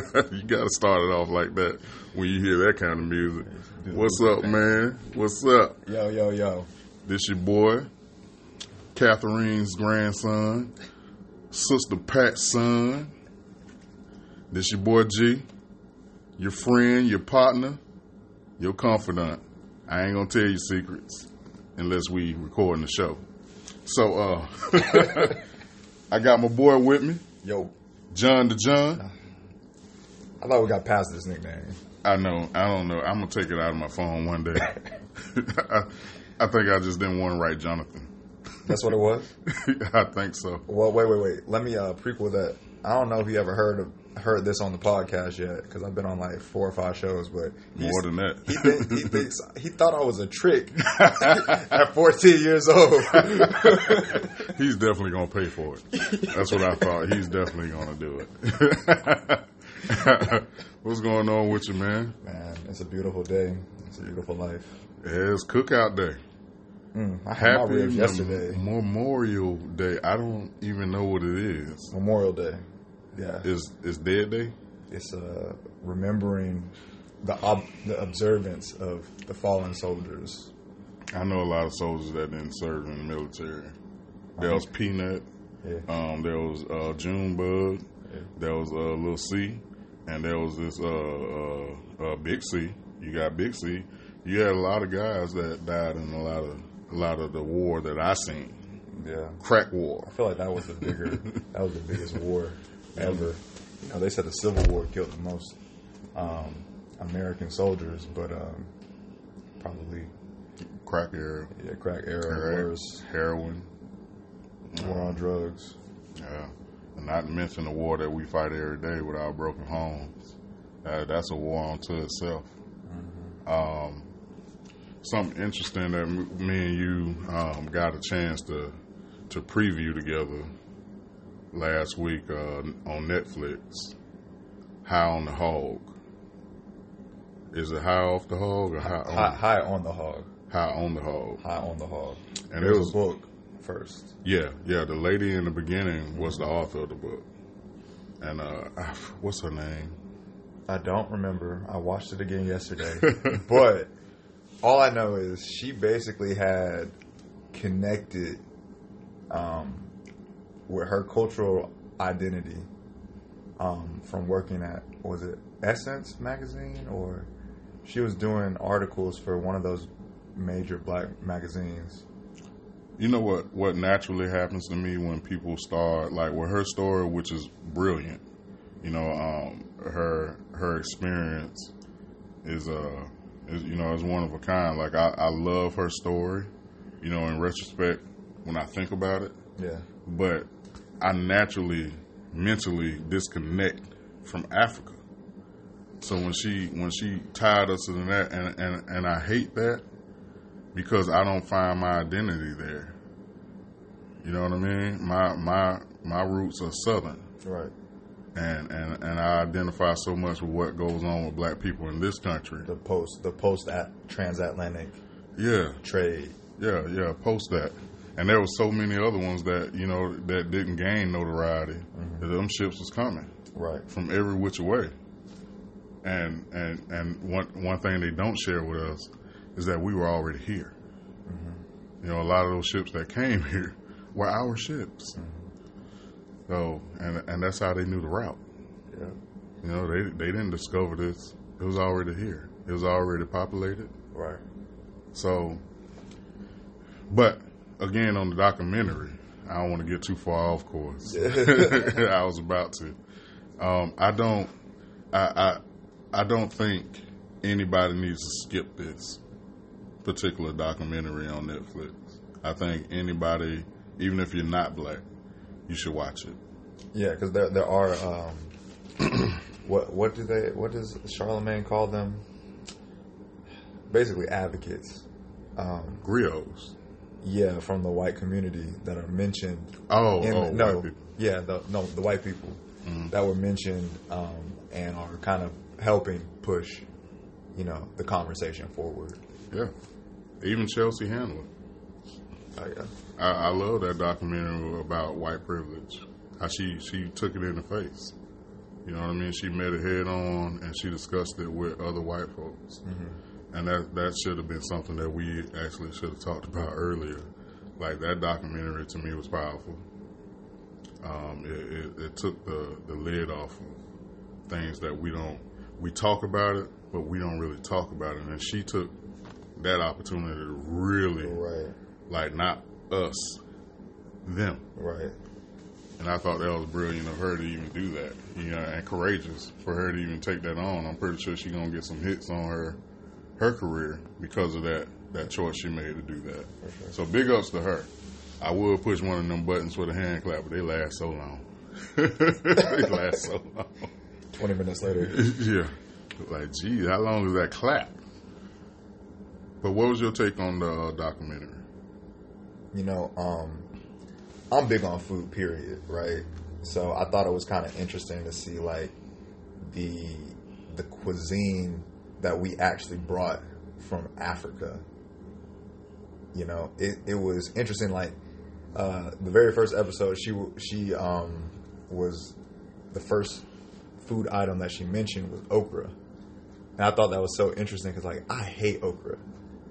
Doobie doo doo. you gotta start it off like that when you hear that kind of music. What's up, man? What's up? Yo, yo, yo. This your boy, Catherine's grandson, Sister Pat's son. This your boy G, your friend, your partner, your confidant. I ain't gonna tell you secrets unless we recording the show. So, uh, I got my boy with me, Yo. John the John. I thought we got past this nickname. I know. I don't know. I'm gonna take it out of my phone one day. I, I think I just didn't want to write Jonathan. That's what it was? I think so. Well, wait, wait, wait. Let me uh, prequel that. I don't know if you ever heard of heard this on the podcast yet because I've been on like four or five shows, but More than that. He, think, he thinks he thought I was a trick at 14 years old. He's definitely gonna pay for it. That's what I thought. He's definitely gonna do it. What's going on with you, man? Man, it's a beautiful day. It's a beautiful life. It's Cookout Day. Mm, I had my Happy ribs yesterday. Memorial Day. I don't even know what it is. Memorial Day. Yeah, Is is Dead Day? it's uh, remembering the ob- the observance of the fallen soldiers. I know a lot of soldiers that didn't serve in the military. There was Peanut. Yeah. Um, there was uh, Junebug. Yeah. There was uh, Little C, and there was this uh, uh, uh, Big C. You got Big C. You had a lot of guys that died in a lot of a lot of the war that I seen. Yeah. Crack war. I feel like that was the bigger, that was the biggest war ever. You know, they said the Civil War killed the most um, American soldiers, but um, probably Crack era. yeah, crack era worse. Heroin. War on drugs. Yeah. Not to mention the war that we fight every day with our broken homes. Uh, that's a war unto itself. Um, something interesting that me and you um, got a chance to to preview together last week uh, on Netflix. High on the Hog. Is it High off the Hog or High on, High, high on the hog. high on the Hog? High on the hog. And it was was a book first. Yeah, yeah. The lady in the beginning was the author of the book, and uh, what's her name? I don't remember. I watched it again yesterday. but all I know is she basically had connected um, with her cultural identity um, from working at, was it Essence magazine? Or she was doing articles for one of those major black magazines. You know what? What naturally happens to me when people start like with her story, which is brilliant. You know, um, her her experience is uh is you know is one of a kind. Like I, I love her story. You know, in retrospect, when I think about it, Yeah. but I naturally mentally disconnect from Africa. So when she when she tied us to that, and, and and I hate that because I don't find my identity there. You know what I mean? My my my roots are southern, Right. and and and I identify so much with what goes on with black people in this country. The post, the post at transatlantic Yeah, trade. yeah, yeah. Post that. And there were so many other ones that you know that didn't gain notoriety. That them ships was coming. Right. from every which way. And and and one one thing they don't share with us is that we were already here. You know, a lot of those ships that came here were our ships. So and and that's how they knew the route. Yeah. You know, they they didn't discover this. It was already here. It was already populated. Right. So, but again, on the documentary, I don't want to get too far off course. I was about to. Um, I don't. I, I I don't think anybody needs to skip this particular documentary on Netflix. I think anybody, even if you're not black, you should watch it. Yeah, because there there are um, what what do they what does Charlemagne call them? Basically, advocates. Um, Griots. yeah, from the white community that are mentioned. Oh, in oh, no, yeah, the, no, the white people that were mentioned um, and are kind of helping push, you know, the conversation forward. Yeah. Even Chelsea Handler. Oh, yeah. I, I love that documentary about white privilege. how she she took it in the face. You know what I mean? She met it head on, and she discussed it with other white folks. And that that should have been something that we actually should have talked about earlier. Like that documentary to me was powerful. Um, it, it, it took the, the lid off of things that we don't we talk about it, but we don't really talk about it. And she took that opportunity to really Right. like not us, them. Right. And I thought that was brilliant of her to even do that, you know, and courageous for her to even take that on. I'm pretty sure she's gonna get some hits on her her career because of that that choice she made to do that. So big ups to her. I would push one of them buttons for the hand clap, but they last so long. they last so long. Twenty minutes later. yeah, like gee, how long is that clap? But what was your take on the uh, documentary? you know, um, I'm big on food, period, right? So I thought it was kind of interesting to see like the the cuisine that we actually brought from Africa. You know, it, it was interesting. Like uh, the very first episode, she she um, was the first food item that she mentioned was okra, and I thought that was so interesting because like I hate okra.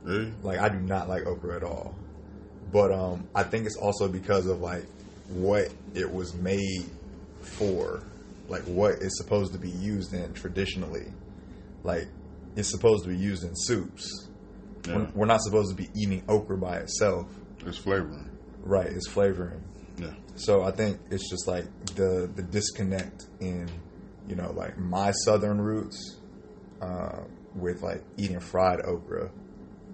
Hey, Like I do not like okra at all. But um I think it's also because of like what it was made for. Like what it's supposed to be used in traditionally. Like it's supposed to be used in soups. yeah, We're, we're not supposed to be eating okra by itself. it's flavoring. Right, it's flavoring. Yeah, So I think it's just like the the disconnect in, you know, like my southern roots uh, with like eating fried okra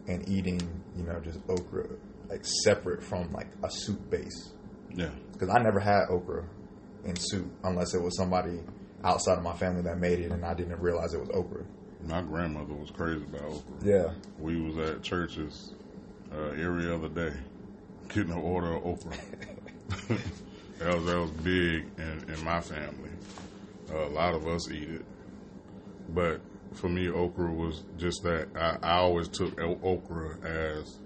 and eating, you know, just okra like separate from like a soup base. yeah. Because I never had okra in soup unless it was somebody outside of my family that made it and I didn't realize it was okra. My grandmother was crazy about okra. Yeah. We was at churches uh, every other day getting an order of okra. that was that was big in, in my family. Uh, a lot of us eat it, but for me, okra was just that. I, I always took okra as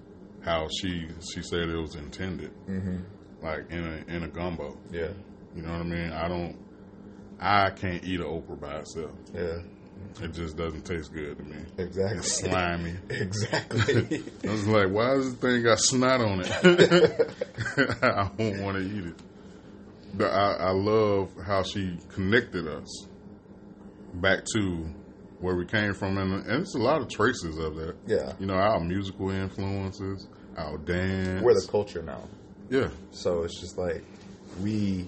how she she said it was intended, Mm-hmm. like in a in a gumbo. Yeah. You know what I mean? I don't. I can't eat an okra by itself. Yeah. It just doesn't taste good to me. Exactly. It's slimy. exactly. I was like, why does this thing got snot on it? I won't want to eat it. But I, I love how she connected us back to where we came from, and, and it's a lot of traces of that. yeah. You know, our musical influences, our dance. We're the culture now. yeah, So it's just like we,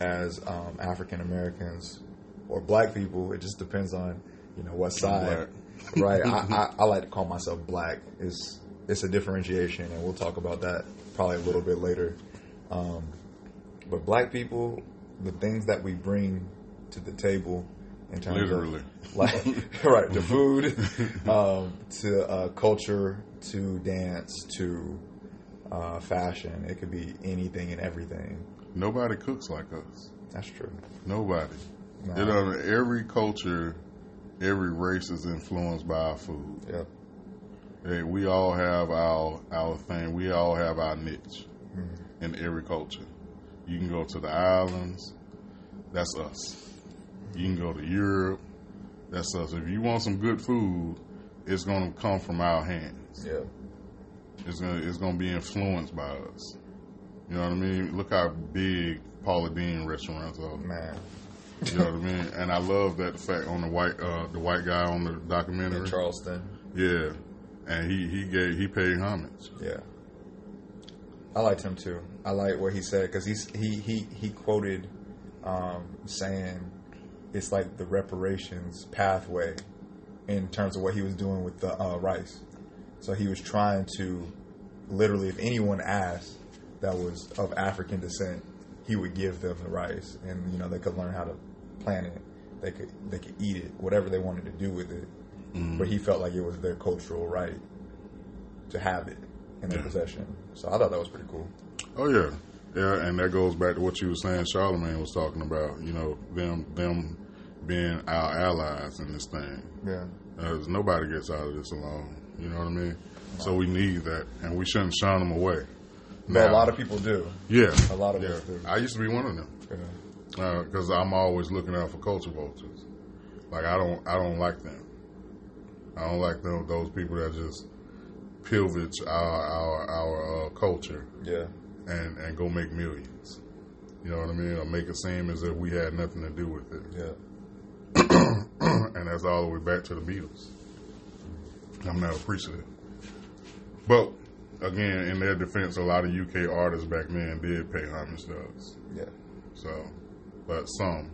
as um, African Americans or Black people, it just depends on you know what side. right. I, I, I like to call myself Black. It's it's a differentiation, and we'll talk about that probably a little bit later. Um, but Black people, the things that we bring to the table in terms Literally. of like right to food, um, to uh, culture, to dance, to uh, fashion. It could be anything and everything. Nobody cooks like us. That's true. Nobody. No. You know, every culture, every race is influenced by our food. Yep. Hey, we all have our our thing. We all have our niche Mm-hmm. in every culture. You can go to the islands, that's us. You can go to Europe, that's us. If you want some good food, it's gonna come from our hands. Yeah. It's gonna it's gonna be influenced by us. You know what I mean? Look how big Paula Deen restaurants are. Man. You know what I mean? And I love that fact on the white uh, the white guy on the documentary. In Charleston. Yeah, and he he gave he paid homage. Yeah. I liked him too. I like what he said because he he he quoted um, saying it's like the reparations pathway in terms of what he was doing with the uh, rice. So he was trying to literally, if anyone asked that was of African descent, he would give them the rice, and you know they could learn how to plant it. They could they could eat it, whatever they wanted to do with it. But he felt like it was their cultural right to have it in their Yeah. possession. So I thought that was pretty cool. Oh yeah, yeah, and that goes back to what you were saying. Charlemagne was talking about. You know, them them being our allies in this thing. Yeah. Uh, nobody gets out of this alone. You know what I mean? So we need that, and we shouldn't shun them away. But a lot of people do. Yeah, A lot of yeah. us do. I used to be one of them Yeah. because I'm always looking out for culture vultures. Like I don't, I don't like them. I don't like them, those people that just pillage our our, our uh, culture Yeah. and and go make millions. You know what I mean? Or make it seem as if we had nothing to do with it. Yeah. And that's all the way back to the Beatles. I'm not appreciative. But again, in their defense, a lot of UK artists back then did pay homage to us. Yeah. So, but some,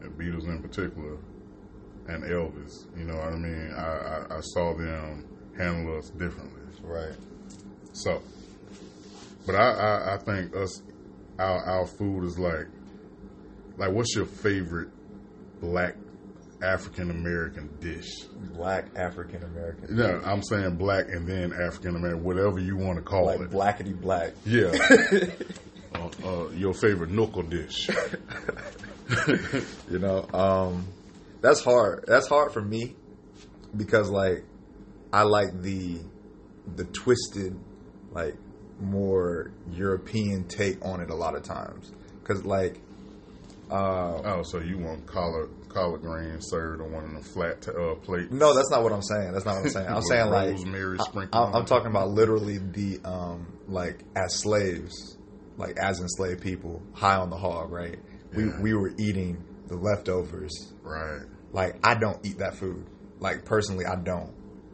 the Beatles in particular, and Elvis, you know what I mean? I, I, I saw them handle us differently. Right. So, but I, I, I think us, our, our food is like, like, what's your favorite black African American dish? Black African American. No, I'm saying black and then African American, whatever you want to call Like it. blackety black. Yeah. uh, uh, your favorite knuckle dish. You know, um, that's hard. That's hard for me because like I like the the twisted, like more European take on it a lot of times. Because like, uh, Oh, so you want collard collard greens served on one of the flat uh, plates? no, that's not what I'm saying. That's not what I'm saying. I'm saying like rosemary I, I'm talking about literally the um like as slaves, like as enslaved people, high on the hog, right? We Yeah. we were eating the leftovers Right. Like I don't eat that food. Like personally, I don't.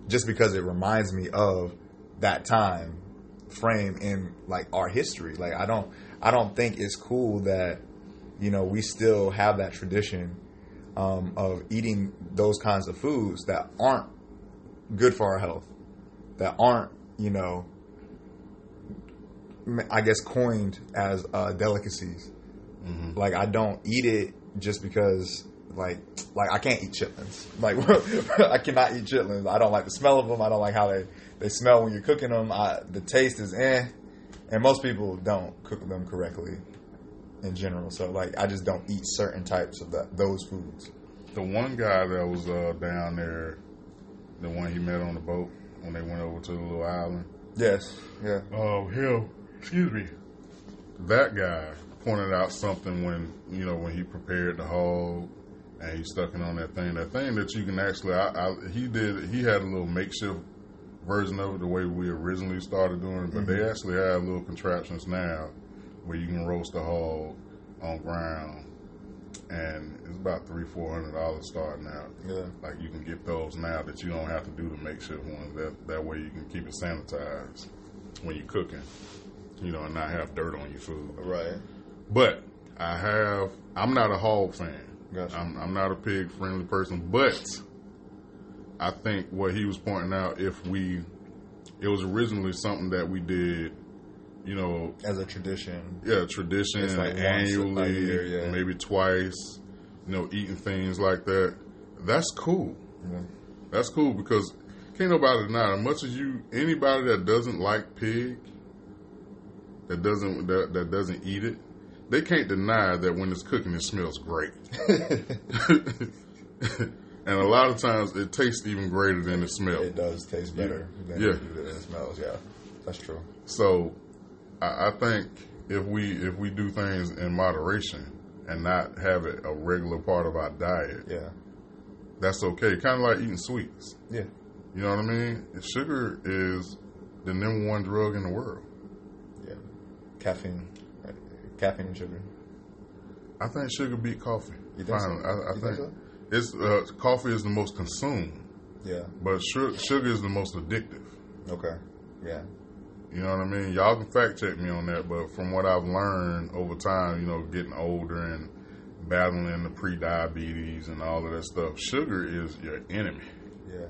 Just because it reminds me of that time frame in like our history. Like I don't I don't think it's cool that you know we still have that tradition um, of eating those kinds of foods that aren't good for our health, that aren't you know I guess coined as uh, delicacies. Like I don't eat it just because like like I can't eat chitlins. Like I cannot eat chitlins. I don't like the smell of them. I don't like how they they smell when you're cooking them. I, the taste is eh, and most people don't cook them correctly in general. So like I just don't eat certain types of that, those foods. The one guy that was uh, down there, the one he met on the boat when they went over to the little island. Yes. Yeah. Oh, hell, excuse me. That guy pointed out something when you know when he prepared the hog and he stuck it on that thing. That thing that you can actually, I, I, he did. He had a little makeshift version of it the way we originally started doing it, but they actually have little contraptions now where you can roast a hog on ground, and it's about three four hundred dollars starting out. Yeah. Like you can get those now that you don't have to do the makeshift ones. That that way you can keep it sanitized when you're cooking, you know, and not have dirt on your food. Right. But I have. I'm not a hog fan. Gotcha. I'm, I'm not a pig friendly person. But I think what he was pointing out, if we, it was originally something that we did, you know, As a tradition. yeah, tradition It's like annually, year, yeah. maybe twice, you know, eating things like that. That's cool. Yeah. That's cool because can't nobody deny as much as you anybody that doesn't like pig, that doesn't that, that doesn't eat it, they can't deny that when it's cooking it smells great. and a lot of times it tastes even greater than it smells. It does taste better than Yeah. it smells. Yeah. That's true. So I, I think if we if we do things in moderation and not have it a regular part of our diet, Yeah. that's okay. Kind of like eating sweets. Yeah. You know what I mean? Sugar is the number one drug in the world. Yeah. Caffeine. Caffeine and sugar. I think sugar beat coffee. You think so? Finally, I, I You think, think it's uh, coffee is the most consumed, Yeah. but su- sugar is the most addictive. Okay. Yeah. You know what I mean? Y'all can fact check me on that, but from what I've learned over time, you know, getting older and battling the pre-diabetes and all of that stuff, sugar is your enemy. Yeah.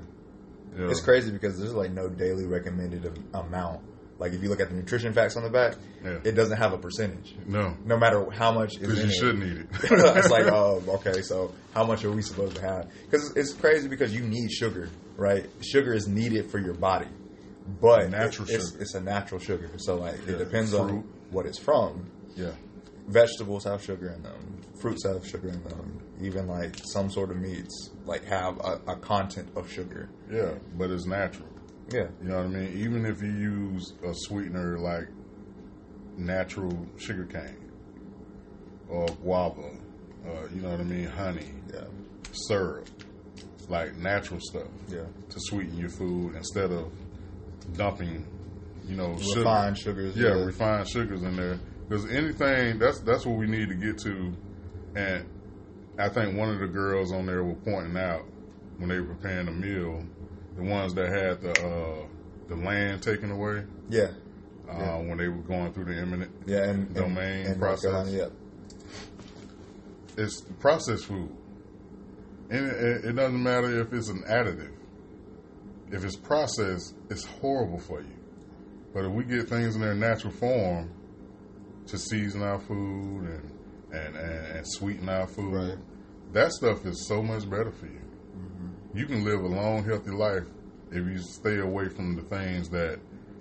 Know? It's crazy because there's like no daily recommended amount. Like if you look at the nutrition facts on the back, Yeah. it doesn't have a percentage. No, No matter how much is because you it. shouldn't eat it. it's like, oh, okay. So how much are we supposed to have? Because it's crazy because you need sugar, right? Sugar is needed for your body, but Natural it- it's, sugar. it's a natural sugar. So like Yeah. it depends on what it's from. yeah. Vegetables have sugar in them. Fruits have sugar in them. Even like some sort of meats like have a, a content of sugar. Yeah, but it's natural. Yeah. You know what I mean? Even if you use a sweetener like natural sugar cane or guava, uh, you know what I mean, honey, Yeah. syrup, like natural stuff Yeah. to sweeten your food instead of dumping, you know, sugar. Refined sugars. Yeah, refined sugars in there. Because anything that's that's what we need to get to. And I think one of the girls on there were pointing out when they were preparing the meal, the ones that had the uh, the land taken away Yeah. uh, Yeah. when they were going through the eminent Yeah. And Domain and, and process. Carolina, yeah. it's processed food. And it, it doesn't matter if it's an additive. If it's processed, it's horrible for you. But if we get things in their natural form to season our food and and, and, and sweeten our food, Right. that stuff is so much better for you. Mm-hmm. You can live a long, healthy life if you stay away from the things that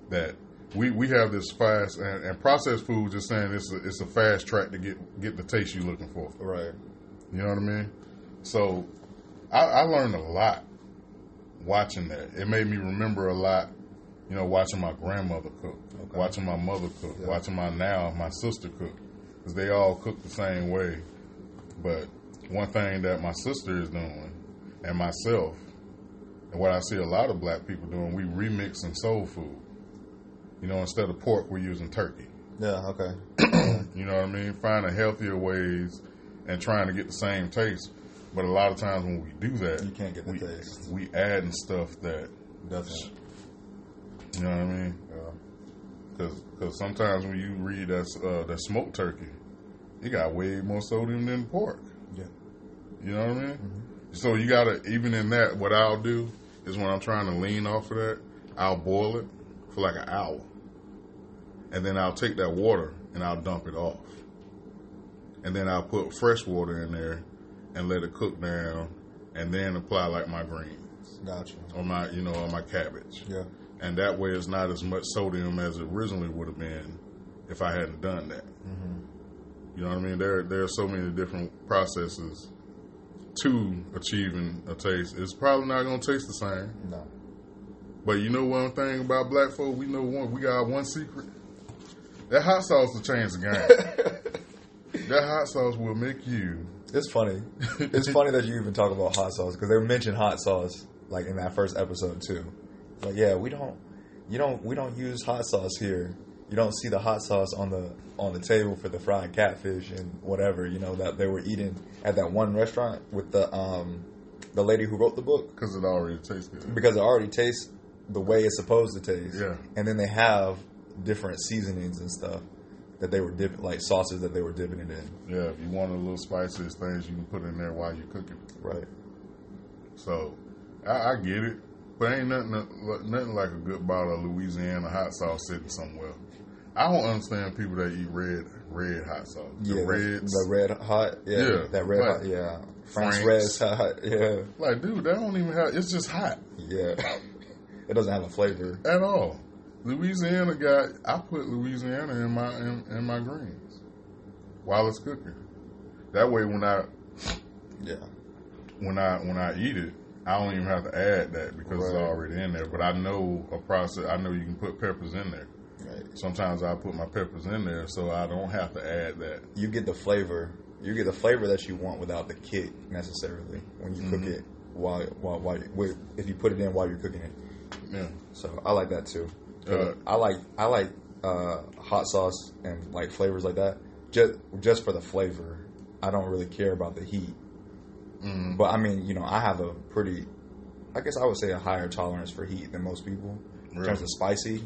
that we, we have this fast and, and processed food. Just saying, it's a, it's a fast track to get get the taste you're looking for. Right. You know what I mean? So I, I learned a lot watching that. It made me remember a lot, you know, watching my grandmother cook, Okay. watching my mother cook, Yeah. watching my now my sister cook, because they all cook the same way. But one thing that my sister is doing, and myself, and what I see a lot of black people doing, we remixing soul food. You know, instead of pork, we're using turkey. Yeah. Okay. You know what I mean? Finding healthier ways and trying to get the same taste. But a lot of times when we do that, You can't get the we, taste. We adding stuff that doesn't. you know what I mean? Yeah. Because sometimes when you read that uh, that smoked turkey, it got way more sodium than pork. Yeah. You know what I mean? So you gotta even in that, what I'll do is when I'm trying to lean off of that, I'll boil it for like an hour, and then I'll take that water and I'll dump it off, and then I'll put fresh water in there and let it cook down, and then apply like my greens Gotcha. or my you know or my cabbage, Yeah. and that way it's not as much sodium as it originally would have been if I hadn't done that. Mm-hmm. You know what I mean? There there are so many different processes to achieving a taste. It's probably not going to taste the same. No. But you know one thing about black folk, we know one. We got one secret. That hot sauce will change the game. that hot sauce will make you. It's funny. It's funny that you even talk about hot sauce because they mentioned hot sauce like in that first episode too. Like, yeah, we don't, you don't, we don't use hot sauce here. You don't see the hot sauce on the on the table for the fried catfish and whatever you know that they were eating at that one restaurant with the um the lady who wrote the book Because it already tastes good. because it already tastes the way it's supposed to taste. Yeah. And then they have different seasonings and stuff that they were dipping, like sauces that they were dipping it in. Yeah, if you want a little spiciest things, you can put in there while you're cooking. Right. So, I, I get it. But ain't nothing, uh, nothing like a good bottle of Louisiana hot sauce sitting somewhere. I don't understand people that eat red red hot sauce. The Yeah, reds. the red hot, yeah, Yeah, that red like hot, yeah, Frank's Frank's. red hot, yeah, Like, dude, that don't even have. It's just hot yeah. it doesn't have a flavor. at all. Louisiana got. I put Louisiana in my in, in my greens while it's cooking. That way, when I Yeah, when I when I eat it, I don't even have to add that because it's already in there. But I know a process. I know you can put peppers in there. right. Sometimes I put my peppers in there, so I don't have to add that. You get the flavor. You get the flavor that you want without the kick necessarily when you cook Mhm. it while while while with, if you put it in while you're cooking it. Yeah. So I like that too. Uh, I like I like uh, hot sauce and like flavors like that just just for the flavor. I don't really care about the heat. mm, But I mean, you know, I have a pretty, I guess I would say a higher tolerance for heat than most people in terms of spicy.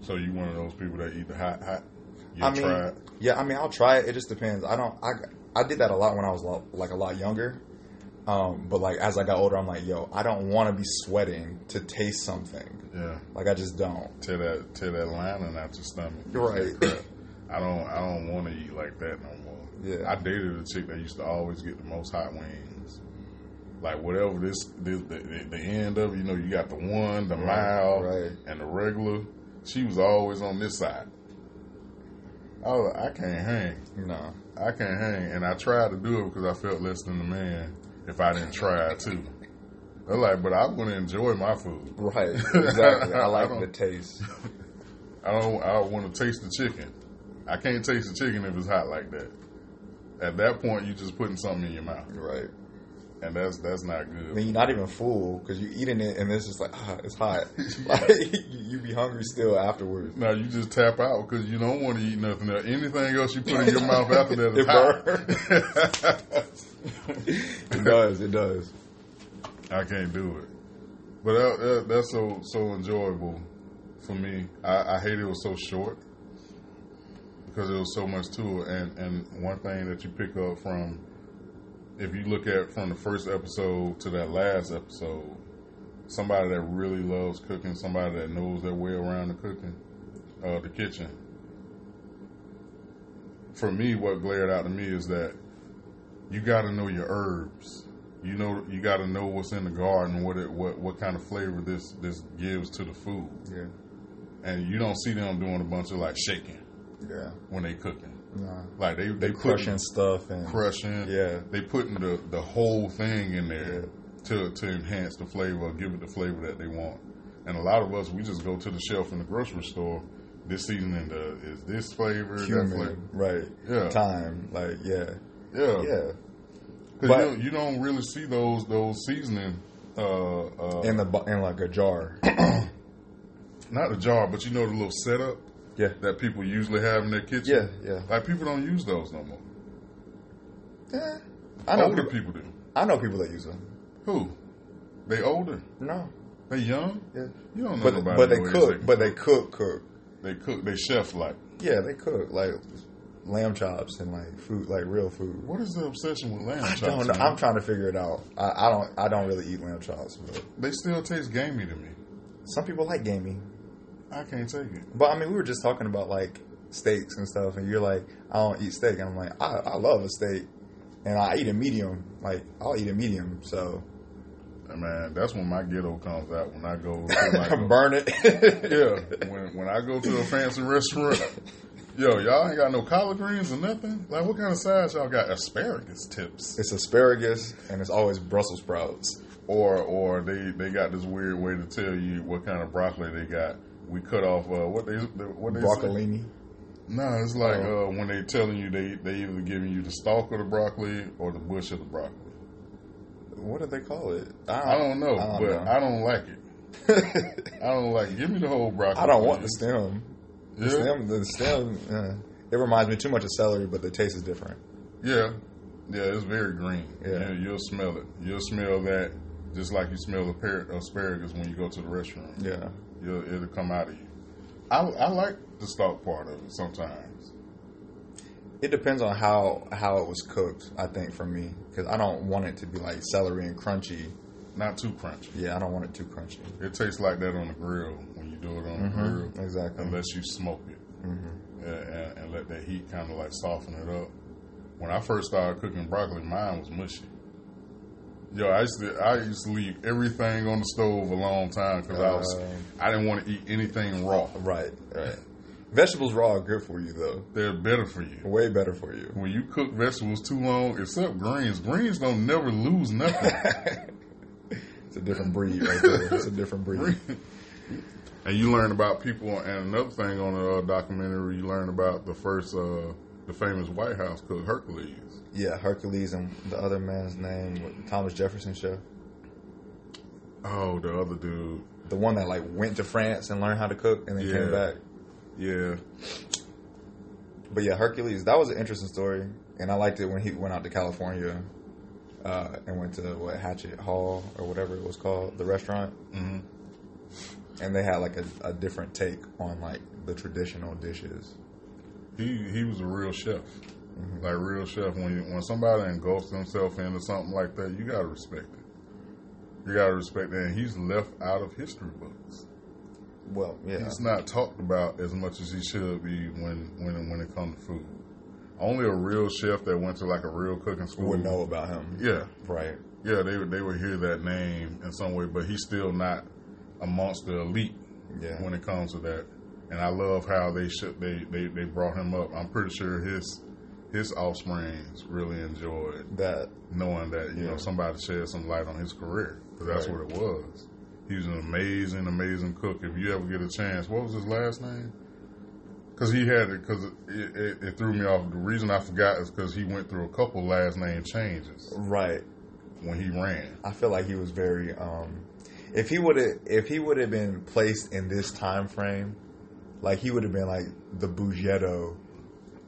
so you one of those people that eat the hot hot? You I mean, try it? yeah, I mean, I'll try it. It just depends. I don't. I I did that a lot when I was like a lot younger. Um, but like as I got older, I'm like, yo, I don't want to be sweating to taste something. Yeah. Like I just don't. To that to that lining out your stomach. Right. I don't I don't want to eat like that no more. Yeah. I dated a chick that used to always get the most hot wings. Like whatever this, this the, the, the end of you know, you got the one, the Right, mild, right. and the regular. She was always on this side. I was like, I can't hang. No. I can't hang. And I tried to do it because I felt less than a man if I didn't try too. They're like, but I'm going to enjoy my food. Right. Exactly. I I like don't- the taste. I don't. I want to taste the chicken. I can't taste the chicken if it's hot like that. At that point, you're just putting something in your mouth, Right. And that's that's not good. Then you're not even full because you're eating it and it's just like, ah, it's hot. like, you, you be hungry still afterwards. Now you just tap out because you don't want to eat nothing else. Anything else you put in your mouth after that is It hot. It does. It does. I can't do it. But that, that, that's so so enjoyable for me. I, I hate it was so short because there was so much to it. And and one thing that you pick up from, if you look at from the first episode to that last episode, somebody that really loves cooking, somebody that knows their way around the cooking, uh, the kitchen. For me, what glared out to me is that you got to know your herbs. You know, you got to know what's in the garden, what it, what what kind of flavor this this gives to the food, Yeah. and you don't see them doing a bunch of like shaking Yeah. when they cooking. Nah. Like they they, They crushing stuff and crushing. Yeah. they putting the the whole thing in there to to enhance the flavor, give it the flavor that they want. And a lot of us, we just go to the shelf in the grocery store. This seasoning the, is this flavor, that flavor. right? Yeah. Time, like yeah, Yeah, yeah. But- you, don't- you don't really see those those seasoning. Uh, uh, In the in like a jar. not a jar, but you know the little setup yeah. that people usually have in their kitchen. Yeah. Yeah. like people don't use those no more. Yeah. I know. older People, people do. I know people that use them. Who? They older. No. They young. Yeah. You don't know But nobody but they cook. that But they cook. Cook. They cook. They chef like. Yeah, they cook like lamb chops and like food, like real food. What is the obsession with lamb I chops? don't know. man? I'm trying to figure it out. I, I don't. I don't really eat lamb chops, but They still taste gamey to me. some people like gamey. I can't take it. But I mean, we were just talking about like steaks and stuff, and you're like, I don't eat steak. And I'm like, I, I love a steak, and I eat a medium. Like, I'll eat a medium. So And man, that's when my ghetto comes out. When I go, to like, burn it. yeah, when when I go to a fancy restaurant, yo, y'all ain't got no collard greens or nothing. Like, what kind of sides y'all got? Asparagus tips, It's asparagus, and it's always Brussels sprouts. or or they they got this weird way to tell you what kind of broccoli they got. We cut off uh, what they what they say? Broccolini. No, it's like Oh. uh, when they telling you they they either giving you the stalk of the broccoli or the bush of the broccoli. What do they call it? I don't know, I don't but know. I don't like it. I don't like it. Give me the whole broccoli. I don't want the please. stem. The Yeah. stem, the stem. Uh, it reminds me too much of celery, but the taste is different. Yeah, yeah, it's very green. Yeah. Yeah, you'll smell it. You'll smell that just like you smell asparagus when you go to the restaurant. Yeah. You'll, it'll come out of you. I, I like the stalk part of it sometimes. It depends on how how it was cooked. I think for me, because I don't want it to be like celery and crunchy. Not too crunchy. Yeah, I don't want it too crunchy. It tastes like that on the grill when you do it on the grill. Exactly. Unless you smoke it Mm-hmm. and, and, and let that heat kind of like soften it up. When I first started cooking broccoli, mine was mushy. Yo, I used to I used to leave everything on the stove a long time because I was Um, I didn't want to eat anything raw. Right. Right. Vegetables raw are good for you though. They're better for you. Way better for you. When you cook vegetables too long, except greens, greens don't never lose nothing. It's a different breed right there. It's a different breed. and you learn about people, and another thing on the uh, documentary, you learn about the first, uh, the famous White House cook Hercules. Yeah, Hercules and the other man's name, Thomas Jefferson chef. Oh, the other dude. The one that like went to France and learned how to cook and then Yeah. came back. Yeah, But yeah, Hercules, that was an interesting story. And I liked it when he went out to California uh, and went to what Hatchet Hall or whatever it was called, the restaurant. hmm And they had like a, a different take on like the traditional dishes. he he was a real chef, Mm-hmm. like real chef. When you, when somebody engulfs themselves into something like that, you gotta respect it. You gotta respect that. And he's left out of history books. Well, yeah. He's not talked about as much as he should be when when when it comes to food. Only a real chef that went to like a real cooking school would know about him. Yeah, Right. yeah, they would they would hear that name in some way, but he's still not amongst the elite Yeah. when it comes to that. And I love how they should they, they they brought him up. I'm pretty sure his his offsprings really enjoyed That knowing that you Yeah. know somebody shed some light on his career because that's Right. what it was. He was an amazing, amazing cook. If you ever get a chance, what was his last name? Because he had it, because it, it, it threw me off. The reason I forgot is because he went through a couple last name changes Right. when he ran. I feel like he was very. Um, if he would have, if he would have been placed in this time frame, like he would have been like the Bugetto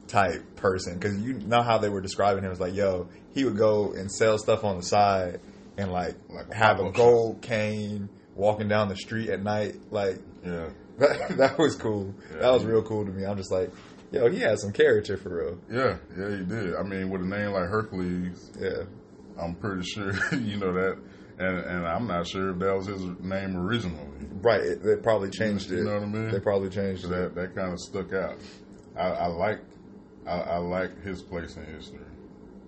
type person, because you know how they were describing him was like, yo, he would go and sell stuff on the side and like, Like have a gold cane walking down the street at night, like Yeah. that, that was cool. Yeah. That was real cool to me. I'm just like, yo, he had some character for real. Yeah, yeah, he did. I mean, with a name like Hercules, Yeah, I'm pretty sure you know that, and and I'm not sure if that was his name originally. right. They probably changed it. You know what I mean? They probably changed So it. that that kind of stuck out. I, I like I, I like his place in history.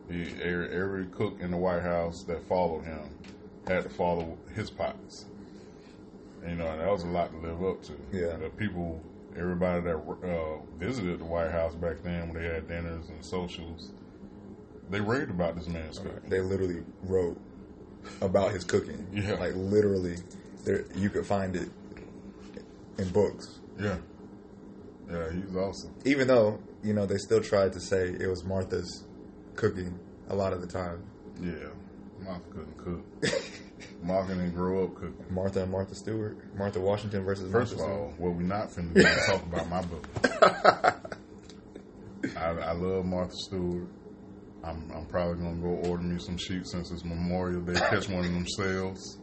He, every, every cook in the White House that followed him had to follow his pots. You know, that was a lot to live up to. Yeah. the people, everybody that uh, visited the White House back then when they had dinners and socials, they raved about this man's cooking. They literally wrote about his cooking. Yeah. Like literally, there you could find it in books. Yeah, yeah, he's awesome. Even though you know they still tried to say it was Martha's cooking a lot of the time. Yeah, Martha couldn't cook. Martha didn't grow up cooking. Martha and Martha Stewart, Martha Washington versus First of Martha all, what we're not finna do is talk about my book. I, I love Martha Stewart. I'm, I'm probably gonna go order me some sheets since it's Memorial Day. Catch one of them sales.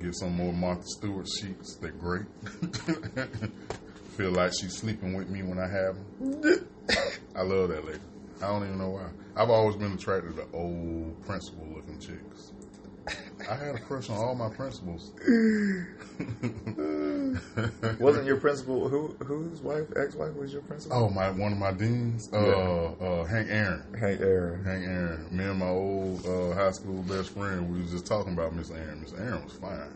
Get some more Martha Stewart sheets. They're great. Feel like she's sleeping with me when I have them. I love that lady. I don't even know why. I've always been attracted to old principal looking chicks. I had a crush on all my principals. Wasn't your principal who whose wife ex wife was your principal? Oh, my one of my deans, uh, uh, Hank Aaron. Hank Aaron. Hank Aaron. Me and my old uh, high school best friend, we was just talking about Miss Aaron. Miss Aaron was fine.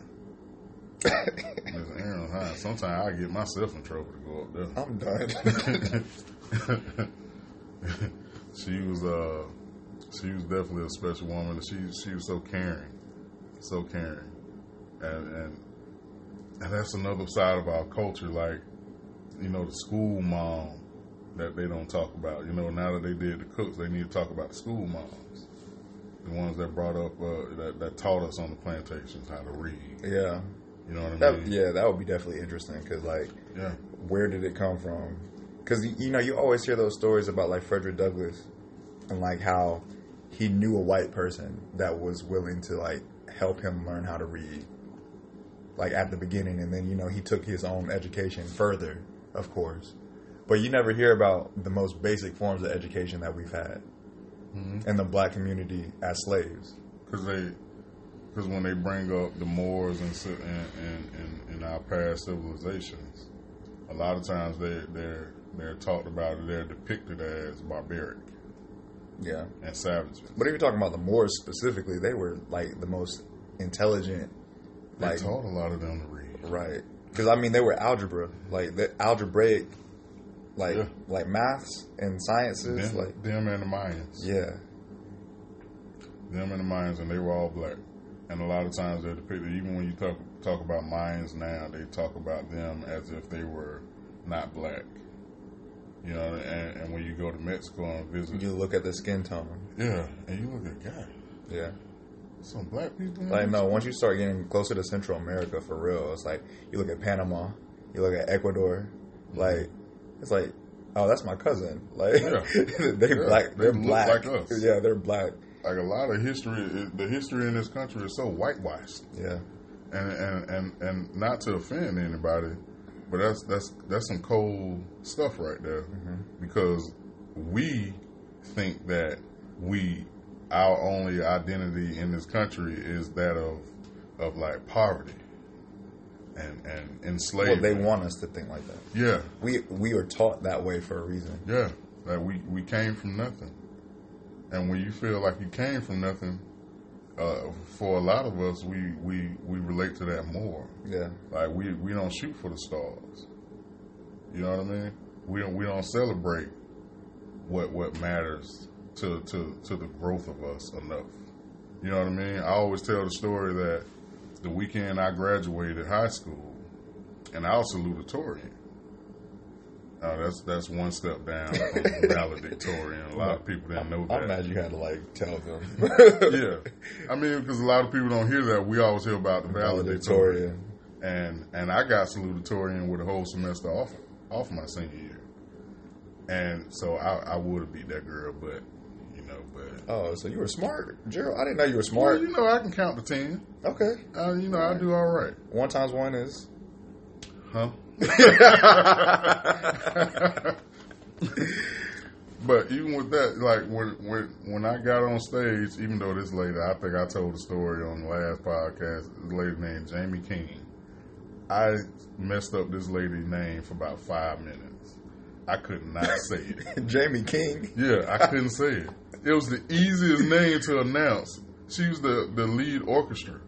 Miss Aaron was. Sometimes I get myself in trouble to go up there. I'm done. she was uh, she was definitely a special woman. She she was so caring, so caring, and and and that's another side of our culture. Like you know, the school mom that they don't talk about. You know, now that they did the cooks, they need to talk about the school moms, the ones that brought up uh, that that taught us on the plantations how to read. yeah. You know what I That, mean? yeah, that would be definitely interesting because, like, yeah. where did it come from? Because you know, you always hear those stories about like Frederick Douglass and like how he knew a white person that was willing to like help him learn how to read, like at the beginning, and then you know he took his own education further, of course. But you never hear about the most basic forms of education that we've had mm-hmm. in the black community as slaves. because they because when they bring up the Moors and and, and, and, our past civilizations, a lot of times they they're they're talked about they're depicted as barbaric Yeah. and savages. But if you're talking about the Moors specifically, they were like the most intelligent, They like taught a lot of them to read. right. Because I mean, they were algebra, like the algebraic, like Yeah. like maths and sciences, Them, like them and the Mayans, yeah, them and the Mayans, and they were all black. And a lot of times they're depicted. Even when you talk talk about Mayans now, they talk about them as if they were not black. You know, and, and when you go to Mexico and visit, you look at the skin tone, yeah, and you look at God, yeah. some black people. Like no, once you start getting closer to Central America for real, it's like you look at Panama, you look at Ecuador, mm-hmm. like it's like. Oh, that's my cousin. Like Yeah. they Yeah, black. they They're look black. like us. Yeah, they're black. Like a lot of history, the history in this country is so whitewashed, Yeah, and and and and not to offend anybody, but that's that's that's some cold stuff right there, mm-hmm. because we think that we our only identity in this country is that of of like poverty and and well, they want us to think like that. yeah, We we are taught that way for a reason. yeah, like we we came from nothing, and when you feel like you came from nothing, uh, for a lot of us, we we we relate to that more. Yeah, Like we we don't shoot for the stars. You know what I mean? We don't we don't celebrate what what matters to to to the growth of us enough. You know what I mean? I always tell the story that the weekend I graduated high school, and I was salutatorian. Uh, that's that's one step down from valedictorian. A lot of people didn't know that. I'm mad you had to like tell them. yeah, I mean, because a lot of people don't hear that. We always hear about the valedictorian, Valedictorian. and and I got salutatorian with a whole semester off off my senior year, and so I, I would have beat that girl, but you know, but Oh, so you were smart, Gerald. I didn't know you were well, smart. you know, I can count to ten. Okay. Uh, you know, I do all right, One times one is. huh? But even with that, like when when when I got on stage, even though this lady, I think I told the story on the last podcast. This lady named Jamie King. I messed up this lady's name for about five minutes. I could not say it. Jamie King. Yeah, I couldn't say it. It was the easiest name to announce. She was the the lead orchestra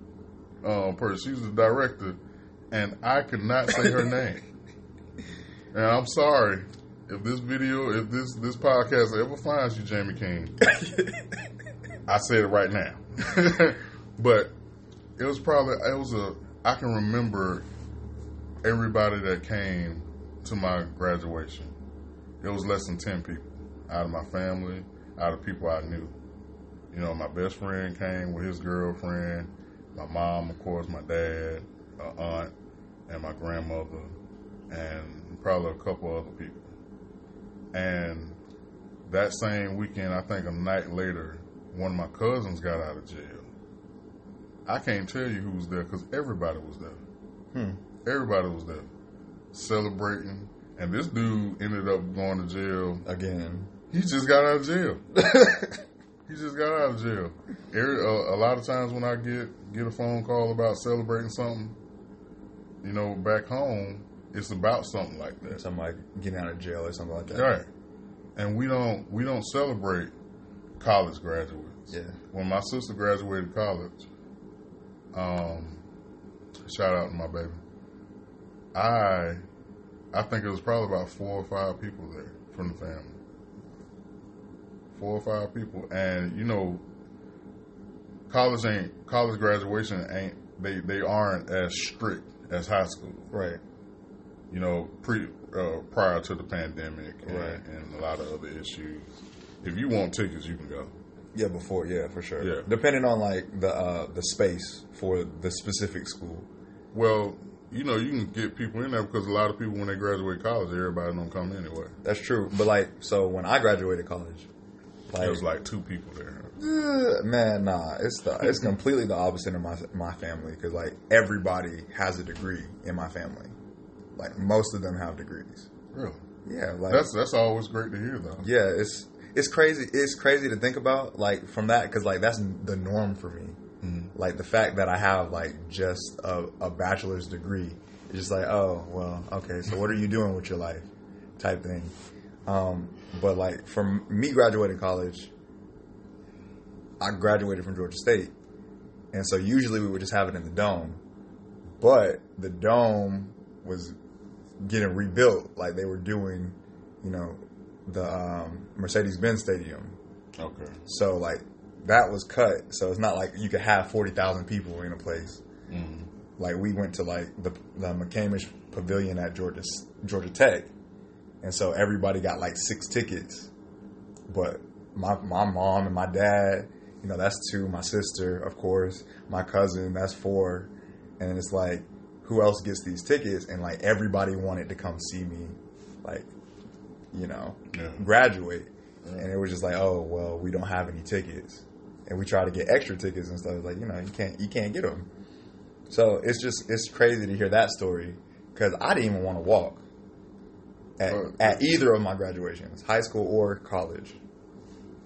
um, person. She was the director, and I could not say her name. And I'm sorry if this video, if this this podcast ever finds you, Jamie King. I said it right now, but it was probably it was a. I can remember everybody that came to my graduation. It was less than ten people out of my family, out of people I knew. You know, my best friend came with his girlfriend, my mom, of course, my dad, aunt, and my grandmother, and probably a couple other people. And that same weekend, I think a night later, one of my cousins got out of jail. I can't tell you who was there because everybody was there. Hmm. Everybody was there celebrating. And this dude ended up going to jail. Again. He just got out of jail. He just got out of jail. Every, uh, a lot of times when I get get a phone call about celebrating something, you know, back home, it's about something like that. Something like getting out of jail or something like that. Right. And we don't we don't celebrate college graduates. Yeah. When my sister graduated college, um, shout out to my baby. I I think it was probably about four or five people there from the family. Four or five people. And you know, college ain't college graduation ain't they, they aren't as strict as high school Right. you know, pre uh, prior to the pandemic and, Right. and a lot of other issues. If you want tickets, you can go. Yeah, before, yeah, for sure. Yeah. Depending on like the uh, the space for the specific school. Well, you know, you can get people in there because a lot of people when they graduate college, everybody don't come anyway. That's true. But like, so when I graduated college, like, There was like two people there. Man, nah, it's the it's completely the opposite of my my family because like everybody has a degree in my family. Like most of them have degrees. Really? Yeah, like That's that's always great to hear, though. yeah, it's it's crazy. It's crazy to think about like from that because like that's the norm for me. Like the fact that I have like just a, a bachelor's degree, it's just like oh well okay. So what are you doing with your life, type thing. Um, but like from me graduating college, I graduated from Georgia State, and so usually we would just have it in the dome, but the dome was getting rebuilt. Like they were doing, you know, the um, Mercedes Benz Stadium. Okay. So like that was cut. So it's not like you could have forty thousand people in a place. Mhm. Like we went to like the the McCamish Pavilion at Georgia Georgia Tech, and so everybody got like six tickets. But my my mom and my dad, you know, that's two. My sister, of course, my cousin, that's four, and it's like, who else gets these tickets? And like everybody wanted to come see me, like, you know, Yeah. graduate, and it was just like, oh well, we don't have any tickets, and we try to get extra tickets and stuff. It's like you know, you can't you can't get them. So it's just it's crazy to hear that story because I didn't even want to walk at, at either of my graduations, high school or college.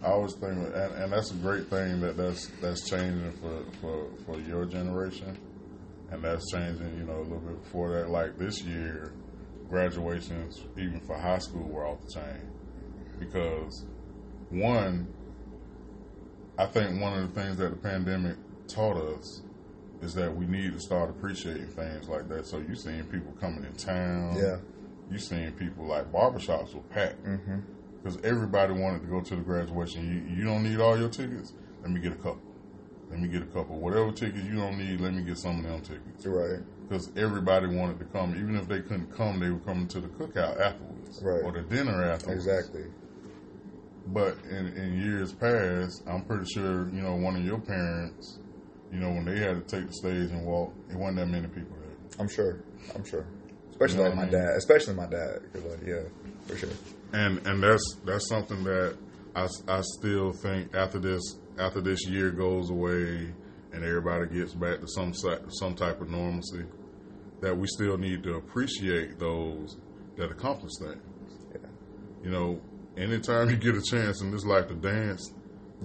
I always think, and, and that's a great thing that that's that's changing for, for for your generation, and that's changing. You know, a little bit before that. Like this year, graduations, even for high school, were off the chain because one, I think one of the things that the pandemic taught us is that we need to start appreciating things like that. So you seeing people coming in town, Yeah. You seeing people like barbershops were packed Mm-hmm. Because everybody wanted to go to the graduation. You, you don't need all your tickets. Let me get a couple. Let me get a couple. Whatever tickets you don't need, let me get some of them tickets. Right. Because everybody wanted to come. Even if they couldn't come, they were coming to the cookout afterwards. Right. or the dinner afterwards. Exactly. But in, in years past, I'm pretty sure you know one of your parents, you know, when they had to take the stage and walk, it wasn't that many people there. I'm sure. I'm sure. Especially You know like my I mean? dad. Especially my dad. like, yeah, for sure. And and that's that's something that I, I still think after this after this year goes away and everybody gets back to some some type of normalcy that we still need to appreciate those that accomplish that. Yeah. You know, anytime you get a chance in this life to dance,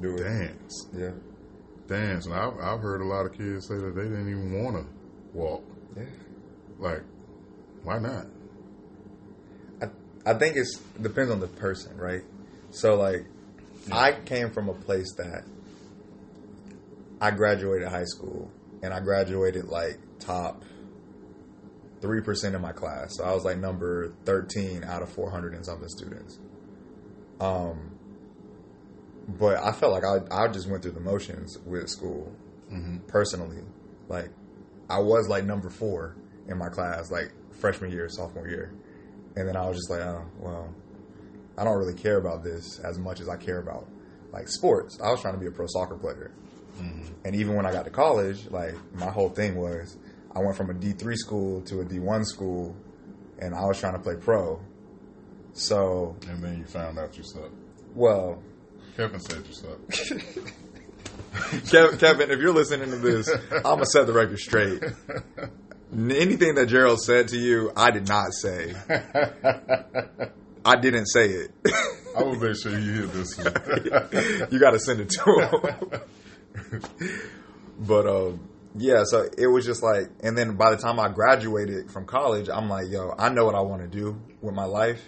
Do it. dance, Yeah. dance. And I've I've heard a lot of kids say that they didn't even want to walk. Yeah. Like, why not? I, think it's depends on the person, right? So like I came from a place that I graduated high school and I graduated like top three percent in my class. So I was like number thirteen out of four hundred and something students. Um but I felt like I I just went through the motions with school Mm-hmm. personally. Like I was like number four in my class, like freshman year, sophomore year. And then I was just like, oh, well, I don't really care about this as much as I care about like sports. I was trying to be a pro soccer player. Mm-hmm. And even when I got to college, like my whole thing was I went from a D3 school to a D1 school and I was trying to play pro. So, And then you found out you suck. well, Kevin said you suck. Kevin, if you're listening to this, I'm gonna set the record straight. Anything that Gerald said to you, I did not say. I didn't say it. I will make sure you hear this. one. you got to send it to him. but um, yeah, so it was just like, and then by the time I graduated from college, I'm like, yo, I know what I want to do with my life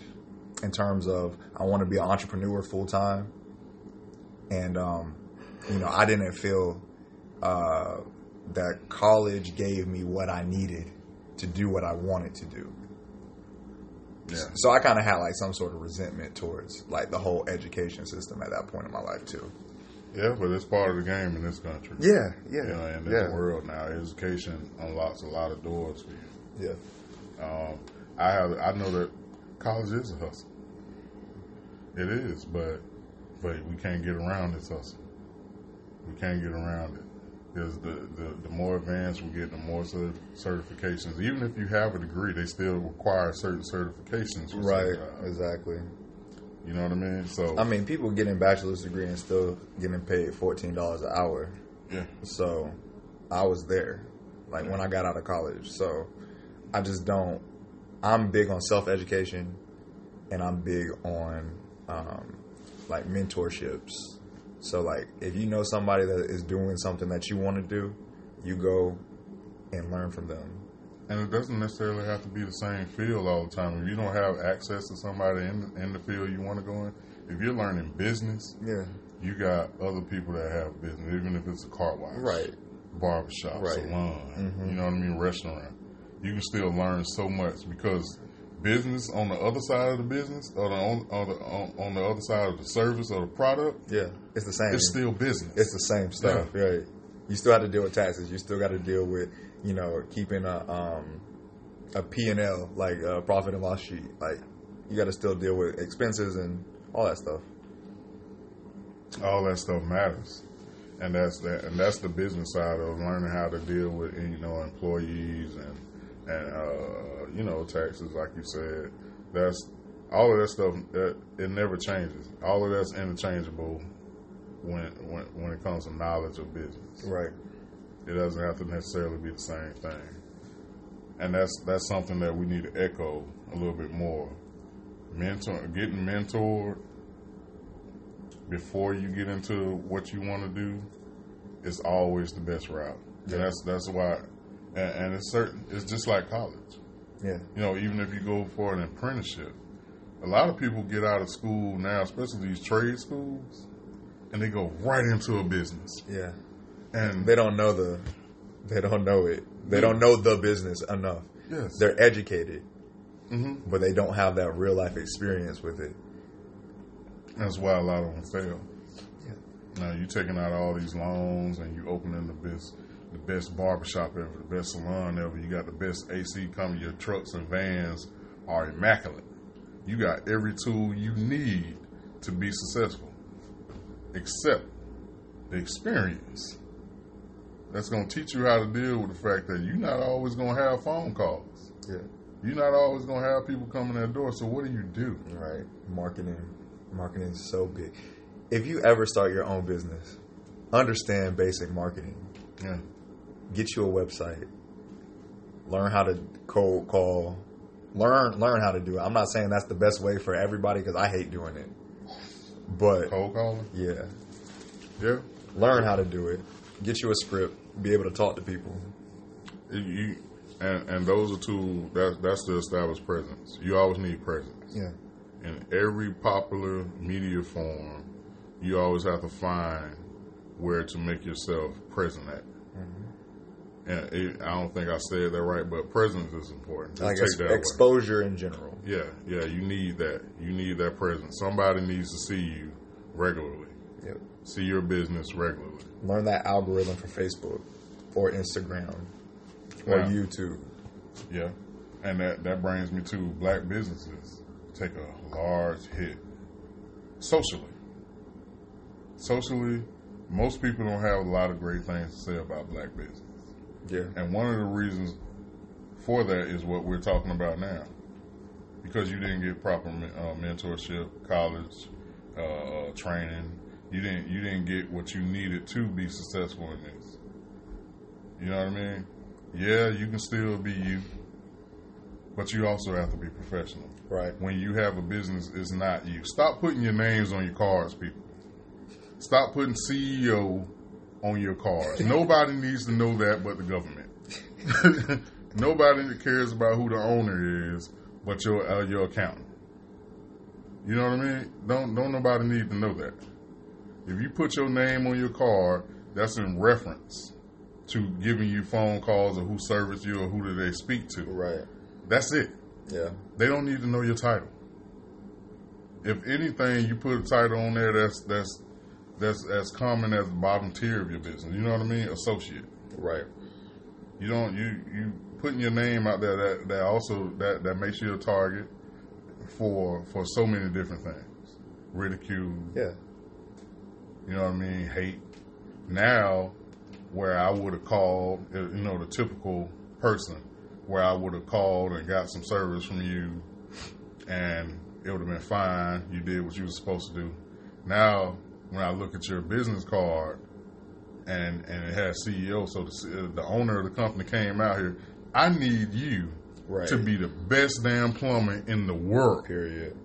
in terms of I want to be an entrepreneur full time, and um, you know, I didn't feel uh, that college gave me what I needed to do what I wanted to do. yeah. So I kind of had like some sort of resentment towards like the whole education system at that point in my life too. Yeah, but it's part of the game in this country. Yeah, yeah, You know, in this yeah, world now, education unlocks a lot of doors for you. yeah. Um, I have, I know that college is a hustle. It is, but but we can't get around this hustle. We can't get around it. Because the, the, the more advanced we get, the more cer- certifications. Even if you have a degree, they still require certain certifications. Right, exactly. You know what I mean? So I mean, people getting bachelor's degree and still getting paid fourteen dollars an hour. yeah, So I was there, like when I got out of college. So I just don't. I'm big on self education, and I'm big on um, like mentorships. So like, if you know somebody that is doing something that you want to do, you go and learn from them. And it doesn't necessarily have to be the same field all the time. If you don't have access to somebody in the, in the field you want to go in, if you're learning business, Yeah. you got other people that have business, even if it's a car wash, Right. barbershop, Right. Mm-hmm. salon, you know what I mean, restaurant. You can still learn so much because business on the other side of the business or the, on, on, the, on, on the other side of the service or the product, Yeah. It's the same. it's still business. it's the same stuff, right? You still have to deal with taxes. You still got to deal with, you know, keeping a um, a P and L like a profit and loss sheet. Like you got to still deal with expenses and all that stuff. all that stuff matters, and that's that, and that's the business side of learning how to deal with you know employees and and uh, you know taxes, like you said. That's all of that stuff. That it never changes. All of that's interchangeable when when when it comes to knowledge of business. Right. It doesn't have to necessarily be the same thing, and that's that's something that we need to echo a little bit more. Mentor, getting mentored before you get into what you want to do is always the best route. Yeah. And that's that's why, and, and it's certain. It's just like college. Yeah. You know, even if you go for an apprenticeship, a lot of people get out of school now, especially these trade schools, and they go right into a business. Yeah. And They don't know the. They don't know it. They don't know the business enough. yes, They're educated, hmm but they don't have that real life experience with it. That's why a lot of them fail. Yeah. Now you're taking out all these loans and you opening the best, the best barbershop ever, the best salon ever. You got the best AC coming. Your trucks and vans are immaculate. You got every tool you need to be successful, except the experience. That's going to teach you how to deal with the fact that you're not always going to have phone calls. Yeah. You're not always going to have people coming at the door. So what do you do? Right. Marketing. Marketing is so big. If you ever start your own business, understand basic marketing. Yeah. Get you a website. Learn how to cold call. Learn learn how to do it. I'm not saying that's the best way for everybody because I hate doing it. But Cold calling? yeah, Yeah. learn how to do it. Get you a script. Be able to talk to people. You, and, and those are two, that, that's the established presence. You always need presence. Yeah. in every popular media form, you always have to find where to make yourself present at. And it, I don't think I said that right, but presence is important. Just Like take ex- that away. exposure in general. Yeah, yeah, you need that. You need that presence. Somebody needs to see you regularly, Yep. see your business regularly. Learn that algorithm for Facebook or Instagram or Yeah. YouTube. Yeah, and that that brings me to black businesses take a large hit socially. Socially, most people don't have a lot of great things to say about black business, Yeah. and one of the reasons for that is what we're talking about now, because you didn't get proper uh, mentorship, college uh, uh, training. You didn't you didn't get what you needed to be successful in this. You know what I mean? Yeah, you can still be you, but you also have to be professional. Right. When you have a business, it's not you. Stop putting your names on your cards, people. Stop putting CEO on your cards. Nobody needs to know that but the government. Nobody cares about who the owner is but your uh, your accountant. You know what I mean? Don't don't nobody need to know that. If you put your name on your card, that's in reference to giving you phone calls or who serviced you or who did they speak to. Right. That's it. Yeah. They don't need to know your title. If anything, you put a title on there that's that's that's as common as the bottom tier of your business. You know what I mean? Associate. Right. You don't you you putting your name out there that, that also that, that makes you a target for for so many different things. Ridicule, Yeah. you know what I mean, hate. Now where I would have called you know, the typical person where I would have called and got some service from you and it would have been fine. You did what you were supposed to do. Now, when I look at your business card and and it has CEO, so the, the owner of the company came out here. I need you Right. to be the best damn plumber in the world. Period.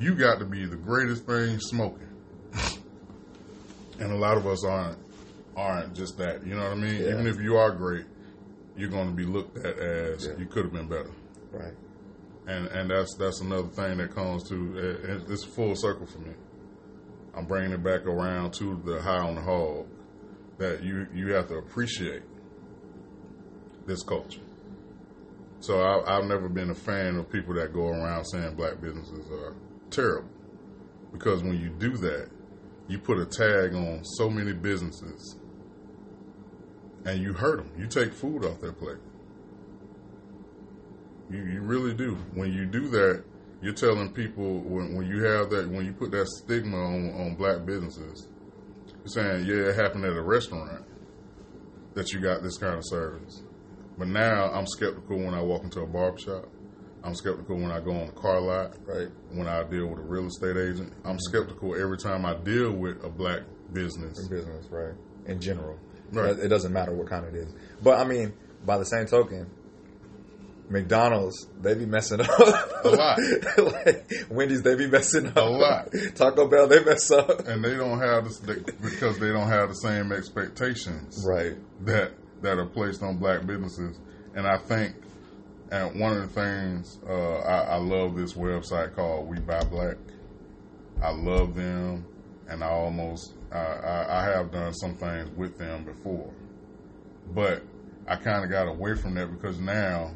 You got to be the greatest thing smoking. and a lot of us aren't aren't just that. You know what I mean? Yeah. Even if you are great, you're going to be looked at as Yeah. you could have been better. Right. And and that's that's another thing that comes to it's full circle for me. I'm bringing it back around to the high on the hog that you you have to appreciate this culture. So I, I've never been a fan of people that go around saying black businesses are terrible because when you do that, you put a tag on so many businesses and you hurt them. You take food off their plate. You, you really do. When you do that, you're telling people when, when you have that when you put that stigma on, on black businesses, you're saying, yeah, it happened at a restaurant that you got this kind of service. But now I'm skeptical when I walk into a barbershop. I'm skeptical when I go on a car lot. Right. When I deal with a real estate agent, I'm mm-hmm. skeptical every time I deal with a black business. In business, right? In general, Right. It doesn't matter what kind it is. But I mean, by the same token, McDonald's they be messing up A lot. like Wendy's they be messing up A lot. Taco Bell they mess up. And they don't have this they, because they don't have the same expectations. Right. that that are placed on black businesses. And I think, and one of the things uh, I, I love this website called We Buy Black. I love them, and I almost I, I, I have done some things with them before, but I kind of got away from that because now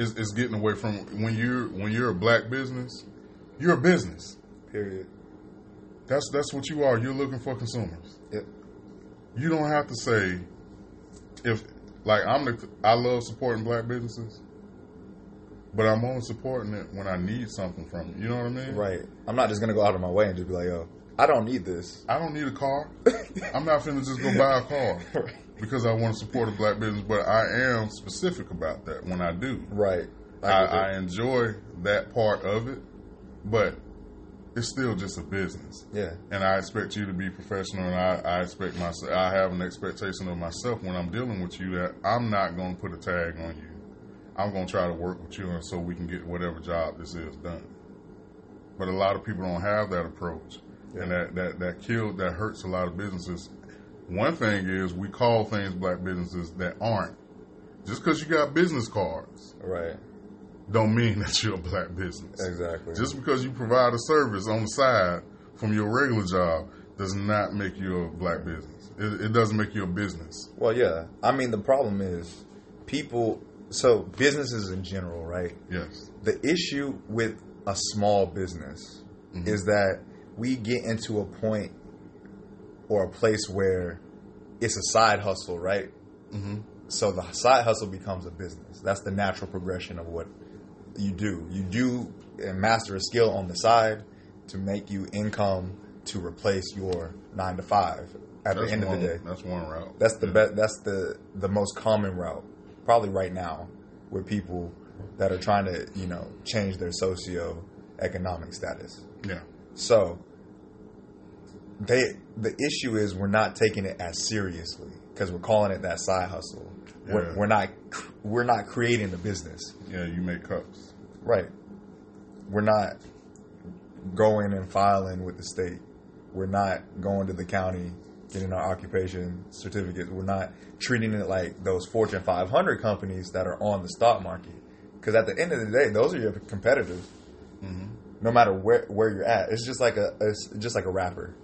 it's, it's getting away from when you're when you're a black business, you're a business. Period. That's that's what you are. You're looking for consumers. Yep. You don't have to say if like I'm the I love supporting black businesses. but I'm only supporting it when I need something from you. You know what I mean? Right. I'm not just gonna go out of my way and just be like, yo, I don't need this. I don't need a car. I'm not finna just go buy a car Right. Because I want to support a black business, but I am specific about that when I do. Right. I, it. I enjoy that part of it, but it's still just a business. yeah. And I expect you to be professional, and I, I expect myself. I have an expectation of myself when I'm dealing with you that I'm not going to put a tag on you. I'm going to try to work with you, and so we can get whatever job this is done. But a lot of people don't have that approach, and that that that killed that hurts a lot of businesses. One thing is we call things black businesses that aren't. Just because you got business cards Right. don't mean that you're a black business. Exactly. Just because you provide a service on the side from your regular job does not make you a black business. It, it doesn't make you a business. Well, yeah. I mean, the problem is people. So businesses in general, right? Yes. The issue with a small business mm-hmm. is that we get into a point or a place where it's a side hustle, right? Mm-hmm. So the side hustle becomes a business. That's the natural progression of what you do. You do and master a skill on the side to make you income to replace your nine to five at the end one, of the day. That's one route. That's the Yeah. best. That's the the most common route, probably right now, with people that are trying to you know change their socio economic status. Yeah. So they the issue is we're not taking it as seriously because we're calling it that side hustle. We're, we're not we're not creating the business, Yeah, you make cups. right? We're not going and filing with the state. We're not going to the county getting our occupation certificates. We're not treating it like those Fortune 500 companies that are on the stock market. Because at the end of the day, those are your competitors. Mm-hmm. No matter where where you're at, it's just like a it's just like a rapper.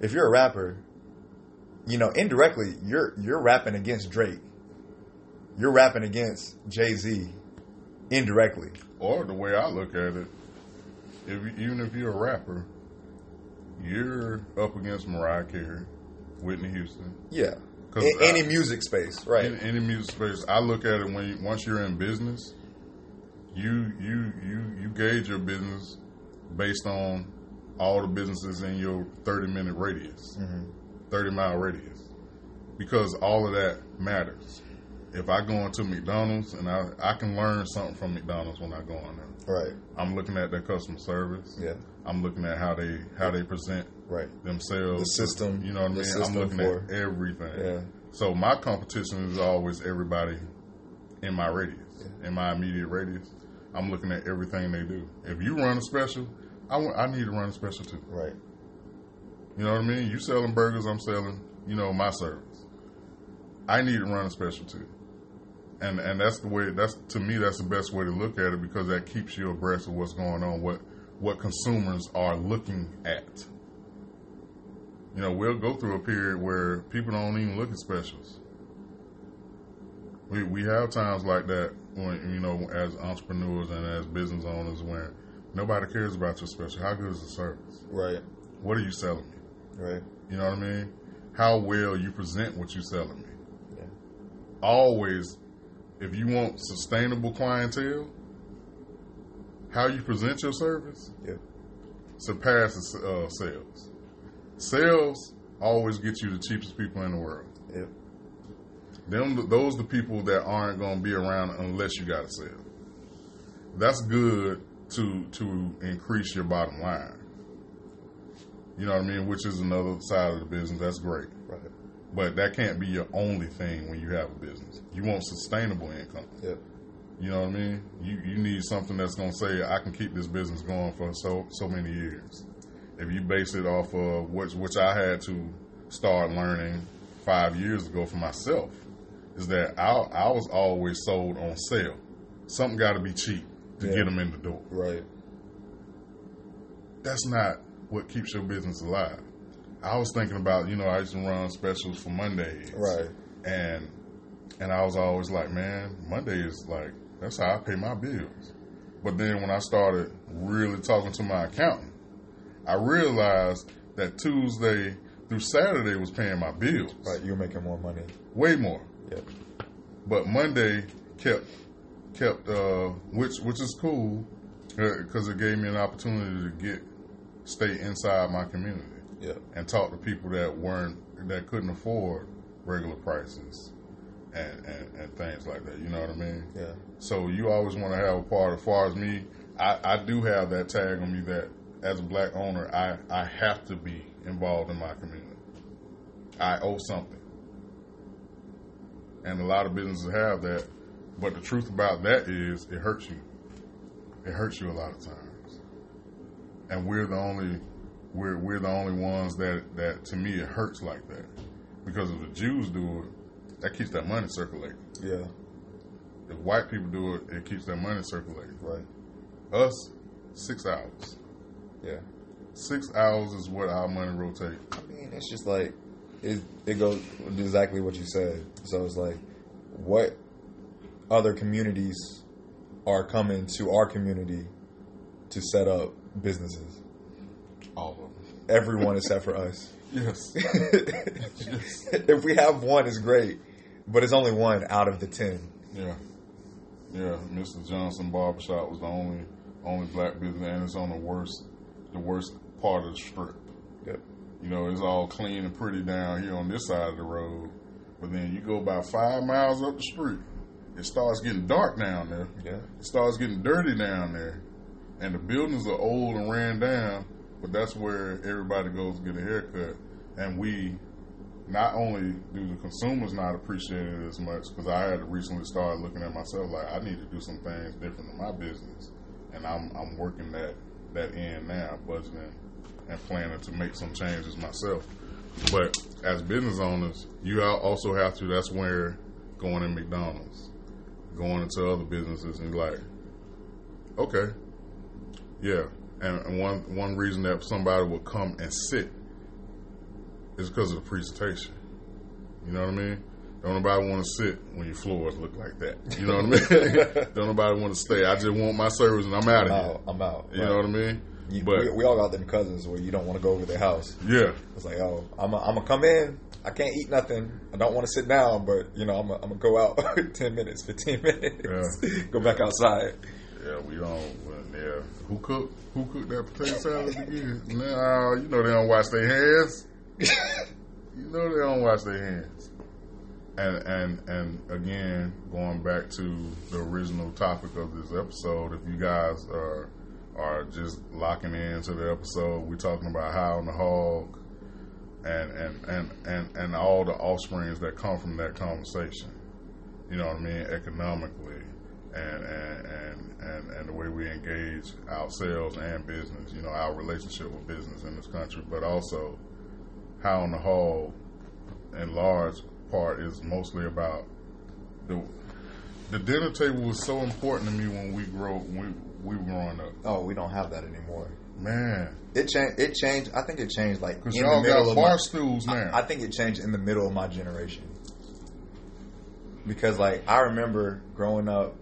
If you're a rapper, you know indirectly you're you're rapping against Drake. You're rapping against Jay Z, indirectly. Or the way I look at it, if even if you're a rapper, you're up against Mariah Carey, Whitney Houston. Yeah. In, any I- music space, right? In any music space, I look at it when you, once you're in business, you you you you gauge your business based on all the businesses in your 30 minute radius, mm-hmm. 30 mile radius, because all of that matters. If I go into McDonald's and I, I can learn something from McDonald's when I go in there. right. I'm looking at their customer service. Yeah. I'm looking at how they how they present Right. themselves. The system, You know what I mean? I'm looking for- at everything. Yeah. So my competition is always everybody in my radius, in my immediate radius. I'm looking at everything they do. If you run a special, I, want, I need to run a special too. Right. You know what I mean? You selling burgers, I'm selling, you know, my service. I need to run a special too. And and that's the way that's to me that's the best way to look at it because that keeps you abreast of what's going on, what what consumers are looking at. You know, we'll go through a period where people don't even look at specials. We we have times like that when you know, as entrepreneurs and as business owners when nobody cares about your special. How good is the service? Right. What are you selling me? Right. You know what I mean? How well you present what you're selling me. Yeah. Always, if you want sustainable clientele, how you present your service Yeah. surpasses uh, sales. Sales always get you the cheapest people in the world. Yeah. Them, those the people that aren't going to be around unless you got a sale. That's good to to increase your bottom line. You know what I mean? Which is another side of the business. That's great. Right. But that can't be your only thing when you have a business. You want sustainable income. Yeah. You know what I mean? You you need something that's gonna say I can keep this business going for so so many years. If you base it off of which which I had to start learning five years ago for myself, is that I I was always sold on sale. Something got to be cheap to Yeah. get them in the door. Right. That's not what keeps your business alive. I was thinking about you know I used to run specials for Mondays, Right. and and I was always like, man, Monday is like that's how I pay my bills. But then when I started really talking to my accountant, I realized that Tuesday through Saturday was paying my bills Right. You're making more money. way more. Yep. But Monday kept kept, uh, which which is cool, because it gave me an opportunity to get stay inside my community Yeah. and talk to people that weren't that couldn't afford regular prices and, and, and things like that. You know what I mean? Yeah. So you always want to have a part. As far as me, I, I do have that tag on me that as a black owner, I, I have to be involved in my community. I owe something. And a lot of businesses have that. But the truth about that is it hurts you. It hurts you a lot of times. And we're the only we're we're the only ones that, that to me it hurts like that. Because if the Jews do it, that keeps that money circulating. Yeah. If white people do it, it keeps their money circulating. Right. Us, six hours. Yeah. Six hours is what our money rotates. I mean, it's just like it. It goes exactly what you said. So it's like, what other communities are coming to our community to set up businesses? All of them. Everyone except for us. Yes. if we have one, it's great, but it's only one out of the ten. Yeah. Yeah. Mr. Johnson Barbershop was the only only black business and it's on the worst the worst part of the strip. Yep. You know, it's all clean and pretty down here on this side of the road. But then you go about five miles up the street, it starts getting dark down there. Yeah. It starts getting dirty down there. And the buildings are old and ran down, but that's where everybody goes to get a haircut. And we, not only do the consumers not appreciate it as much, because I had recently started looking at myself like I need to do some things different in my business. And I'm, I'm working that, that in now, budgeting and planning to make some changes myself. But as business owners, you al- also have to, that's where going in McDonald's, going into other businesses and like, okay, yeah. And, and one one reason that somebody would come and sit is because of the presentation. You know what I mean? Don't nobody want to sit when your floors look like that. You know what I mean? Don't nobody want to stay. I just want my service and I'm out I'm of here. out. I'm out. You know what I mean? You- but we, we all got them cousins where you don't want to go over their house. yeah, It's like, oh, I'm gonna come in. I can't eat nothing. I don't want to sit down, but you know, I'm gonna go out ten minutes, fifteen minutes, go back outside. yeah, we don't. Yeah, who cooked? Who cooked that potato salad again? Nah, you know they don't wash their hands. You know they don't wash their hands. And and and again, going back to the original topic of this episode, if you guys are are just locking into the episode, we're talking about high on the hog and and, and, and and all the offsprings that come from that conversation. You know what I mean? Economically and and, and, and and the way we engage ourselves and business, you know, our relationship with business in this country, but also how on the whole in large part is mostly about the the dinner table was so important to me when we grow when we were growing up. Oh, we don't have that anymore. Man, It changed. It changed. I think it changed like because in the y'all middle got of bar my, stools now. I think it changed in the middle of my generation because like I remember growing up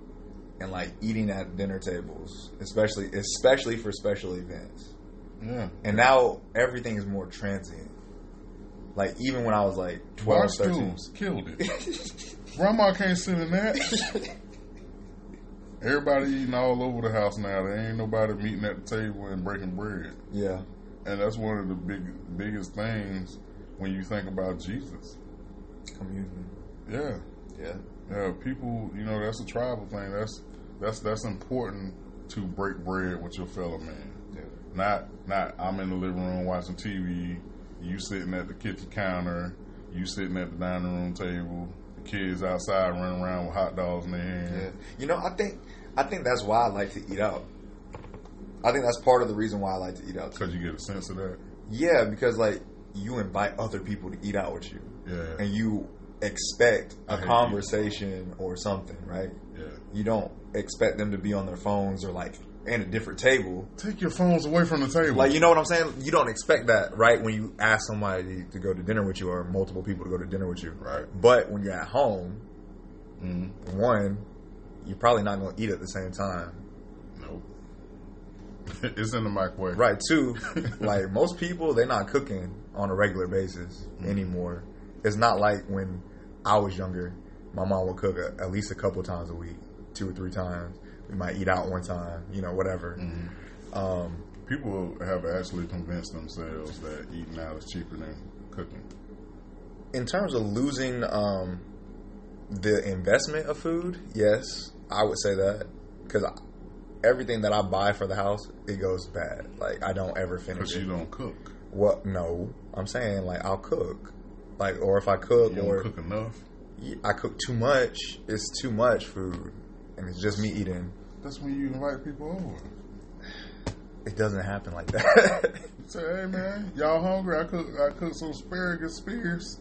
and like eating at dinner tables, especially especially for special events. yeah, And now everything is more transient. Like even when I was like 12, bar 13. stools killed it. Grandma can't sit in that. Everybody eating all over the house now. There ain't nobody meeting at the table and breaking bread. Yeah. And that's one of the big biggest things when you think about Jesus. Communion. Yeah. Yeah. Yeah, people, you know, that's a tribal thing. That's that's that's important to break bread with your fellow man. Yeah. Not not I'm in the living room watching TV, you sitting at the kitchen counter, you sitting at the dining room table, kids outside running around with hot dogs in their hand. Yeah. You know, I think I think that's why I like to eat out. I think that's part of the reason why I like to eat out. Because you get a sense of that. Yeah, because like you invite other people to eat out with you, Yeah. and you expect a conversation or something, right? Yeah. You don't expect them to be on their phones or like in a different table. Take your phones away from the table. Like you know what I'm saying? You don't expect that, right? When you ask somebody to go to dinner with you or multiple people to go to dinner with you. Right. But when you're at home, mm one, you're probably not going to eat at the same time. Nope. it's in the microwave. Right. Two, like most people, they're not cooking on a regular basis anymore. It's not like when I was younger, my mom would cook at least a couple times a week. two or three times. We might eat out one time, you know, whatever. Mm-hmm. Um, People have actually convinced themselves that eating out is cheaper than cooking. in terms of losing um, the investment of food, yes, I would say that because everything that I buy for the house, it goes bad. Like I don't ever finish Because you don't cook. What? No, I'm saying like I'll cook, like or if I cook You or cook enough. I cook too much, it's too much food, and it's just me eating. That's when you invite people over. It doesn't happen like that. Say, hey man, y'all hungry? I cook I cook some asparagus spears.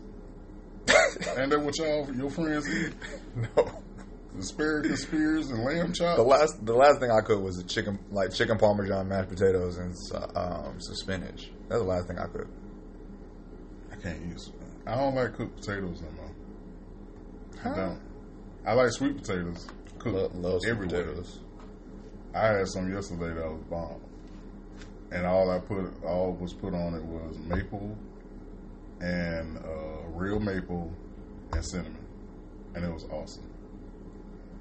and that what y'all your friends eat? no. Asparagus spears and lamb chops. The last the last thing I cooked was a chicken like chicken parmesan, mashed potatoes, and um, some spinach. That's the last thing I cooked. I can't use. I don't like cooked potatoes no more. I don't. I like sweet potatoes. Cooked Lo- love every way. potatoes. I had some yesterday that was bomb, and all I put, all was put on it was maple, and uh, real maple, and cinnamon, and it was awesome.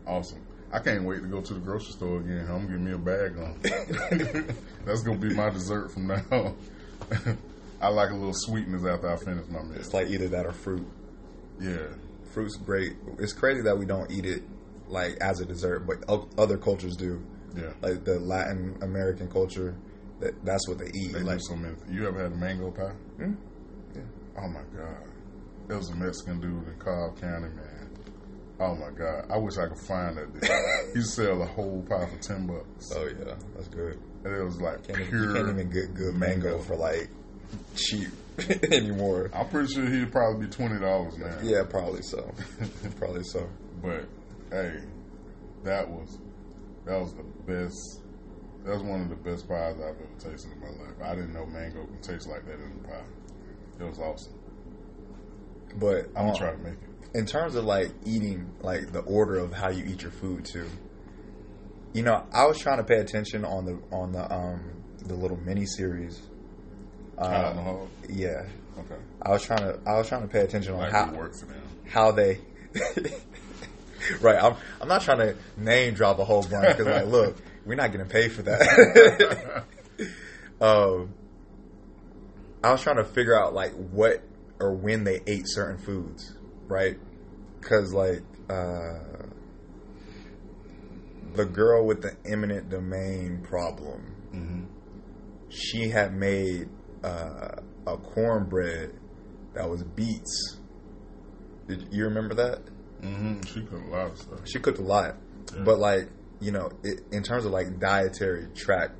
Awesome. I can't wait to go to the grocery store again. I'm gonna get me a bag on. That's gonna be my dessert from now on. I like a little sweetness after I finish my meal. It's like either that or fruit. Yeah, Fruit's great. It's crazy that we don't eat it like as a dessert, but o- other cultures do. yeah. Like the Latin American culture, that that's what they eat. They like do so many. You ever had a mango pie? Hmm? Yeah. Oh my god, there was a Mexican dude in Cobb County, man. Oh my god, I wish I could find that dude. he sell a whole pie for ten bucks, oh yeah, that's good. and it was like Can't even, pure. you can't even get good mango, mango. for like cheap anymore. I'm pretty sure he'd probably be twenty dollars now. Yeah, probably so. probably so. but hey, that was that was the best. That was one of the best pies I've ever tasted in my life. I didn't know mango could taste like that in a pie. It was awesome. But I'm gonna um, try to make it. in terms of like eating, like the order of how you eat your food too. You know, I was trying to pay attention on the on the um the little mini series. On the Uh, hog. yeah, Okay. I was trying to I was trying to pay attention on how it works for them. how they. right, I'm I'm not trying to name drop a whole bunch because like, look, we're not getting paid for that. um, I was trying to figure out like what or when they ate certain foods, right? Because like uh, the girl with the eminent domain problem, hmm she had made uh, a cornbread that was beets. Did you remember that? hmm She cooked a lot of stuff. She cooked a lot, Yeah. but like you know, it, in terms of like dietary tract,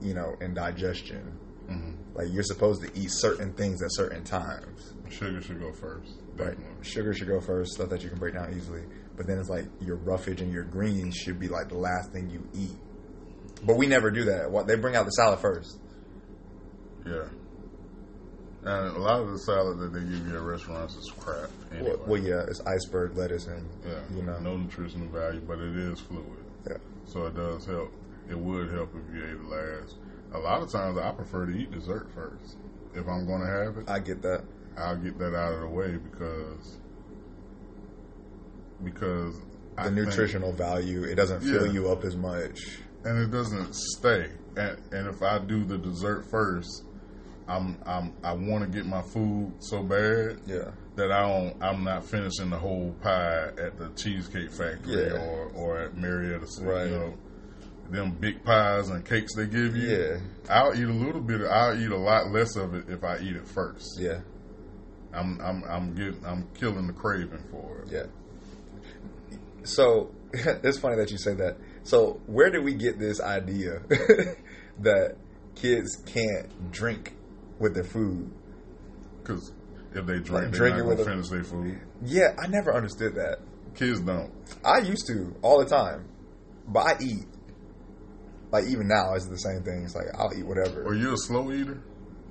you know, and digestion, hmm like you're supposed to eat certain things at certain times. Sugar should go first. Right. Sugar should go first, stuff that you can break down easily. But then it's like your roughage and your greens should be like the last thing you eat. But we never do that. What they bring out the salad first. Yeah. And a lot of the salad that they give you at restaurants is crap. Anyway. Well, well, yeah, it's iceberg lettuce and yeah. you know, no nutritional value, but it is fluid, yeah. so it does help. It would help if you ate it last. A lot of times, I prefer to eat dessert first. If I'm going to have it, I get that. I'll get that out of the way because because The I think- nutritional value, it doesn't fill Yeah. you up as much. and it doesn't stay. And, and if I do the dessert first, I'm I'm I want to get my food so bad Yeah. that I don't I'm not finishing the whole pie at the cheesecake factory Yeah. or or at Marietta City. Right. You know, them big pies and cakes they give you. Yeah. I'll eat a little bit. I'll eat a lot less of it if I eat it first. Yeah. I'm I'm I'm getting I'm killing the craving for it. Yeah. So it's funny that you say that. So where did we get this idea that kids can't drink with their food? Because if they Like, drink, it not with gonna a- finish their food. Yeah, I never understood that. Kids don't. I used to all the time, but I eat. Like even now, it's the same thing. It's like I'll eat whatever. Are you a slow eater?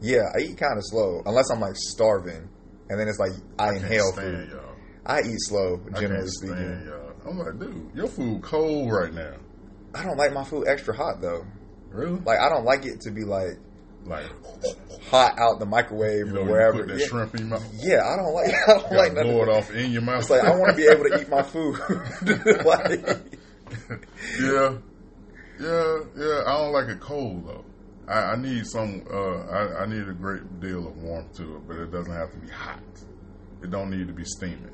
Yeah, I eat kind of slow unless I'm like starving, and then it's like I, can't inhale food. y'all. I eat slow, I generally can't speaking. stand y'all. I'm like, dude, your food cold right now. I don't like my food extra hot though. Really? Like I don't like it to be like Like, hot out the microwave you know, or you wherever. put that yeah. shrimp in your mouth. Yeah, I don't like. I don't You like nothing. blow it off in your mouth. It's like I want to be able to eat my food. like, yeah, yeah, yeah. I don't like it cold though. I, I need some. Uh, I, I need a great deal of warmth to it, but it doesn't have to be hot. It don't need to be steaming.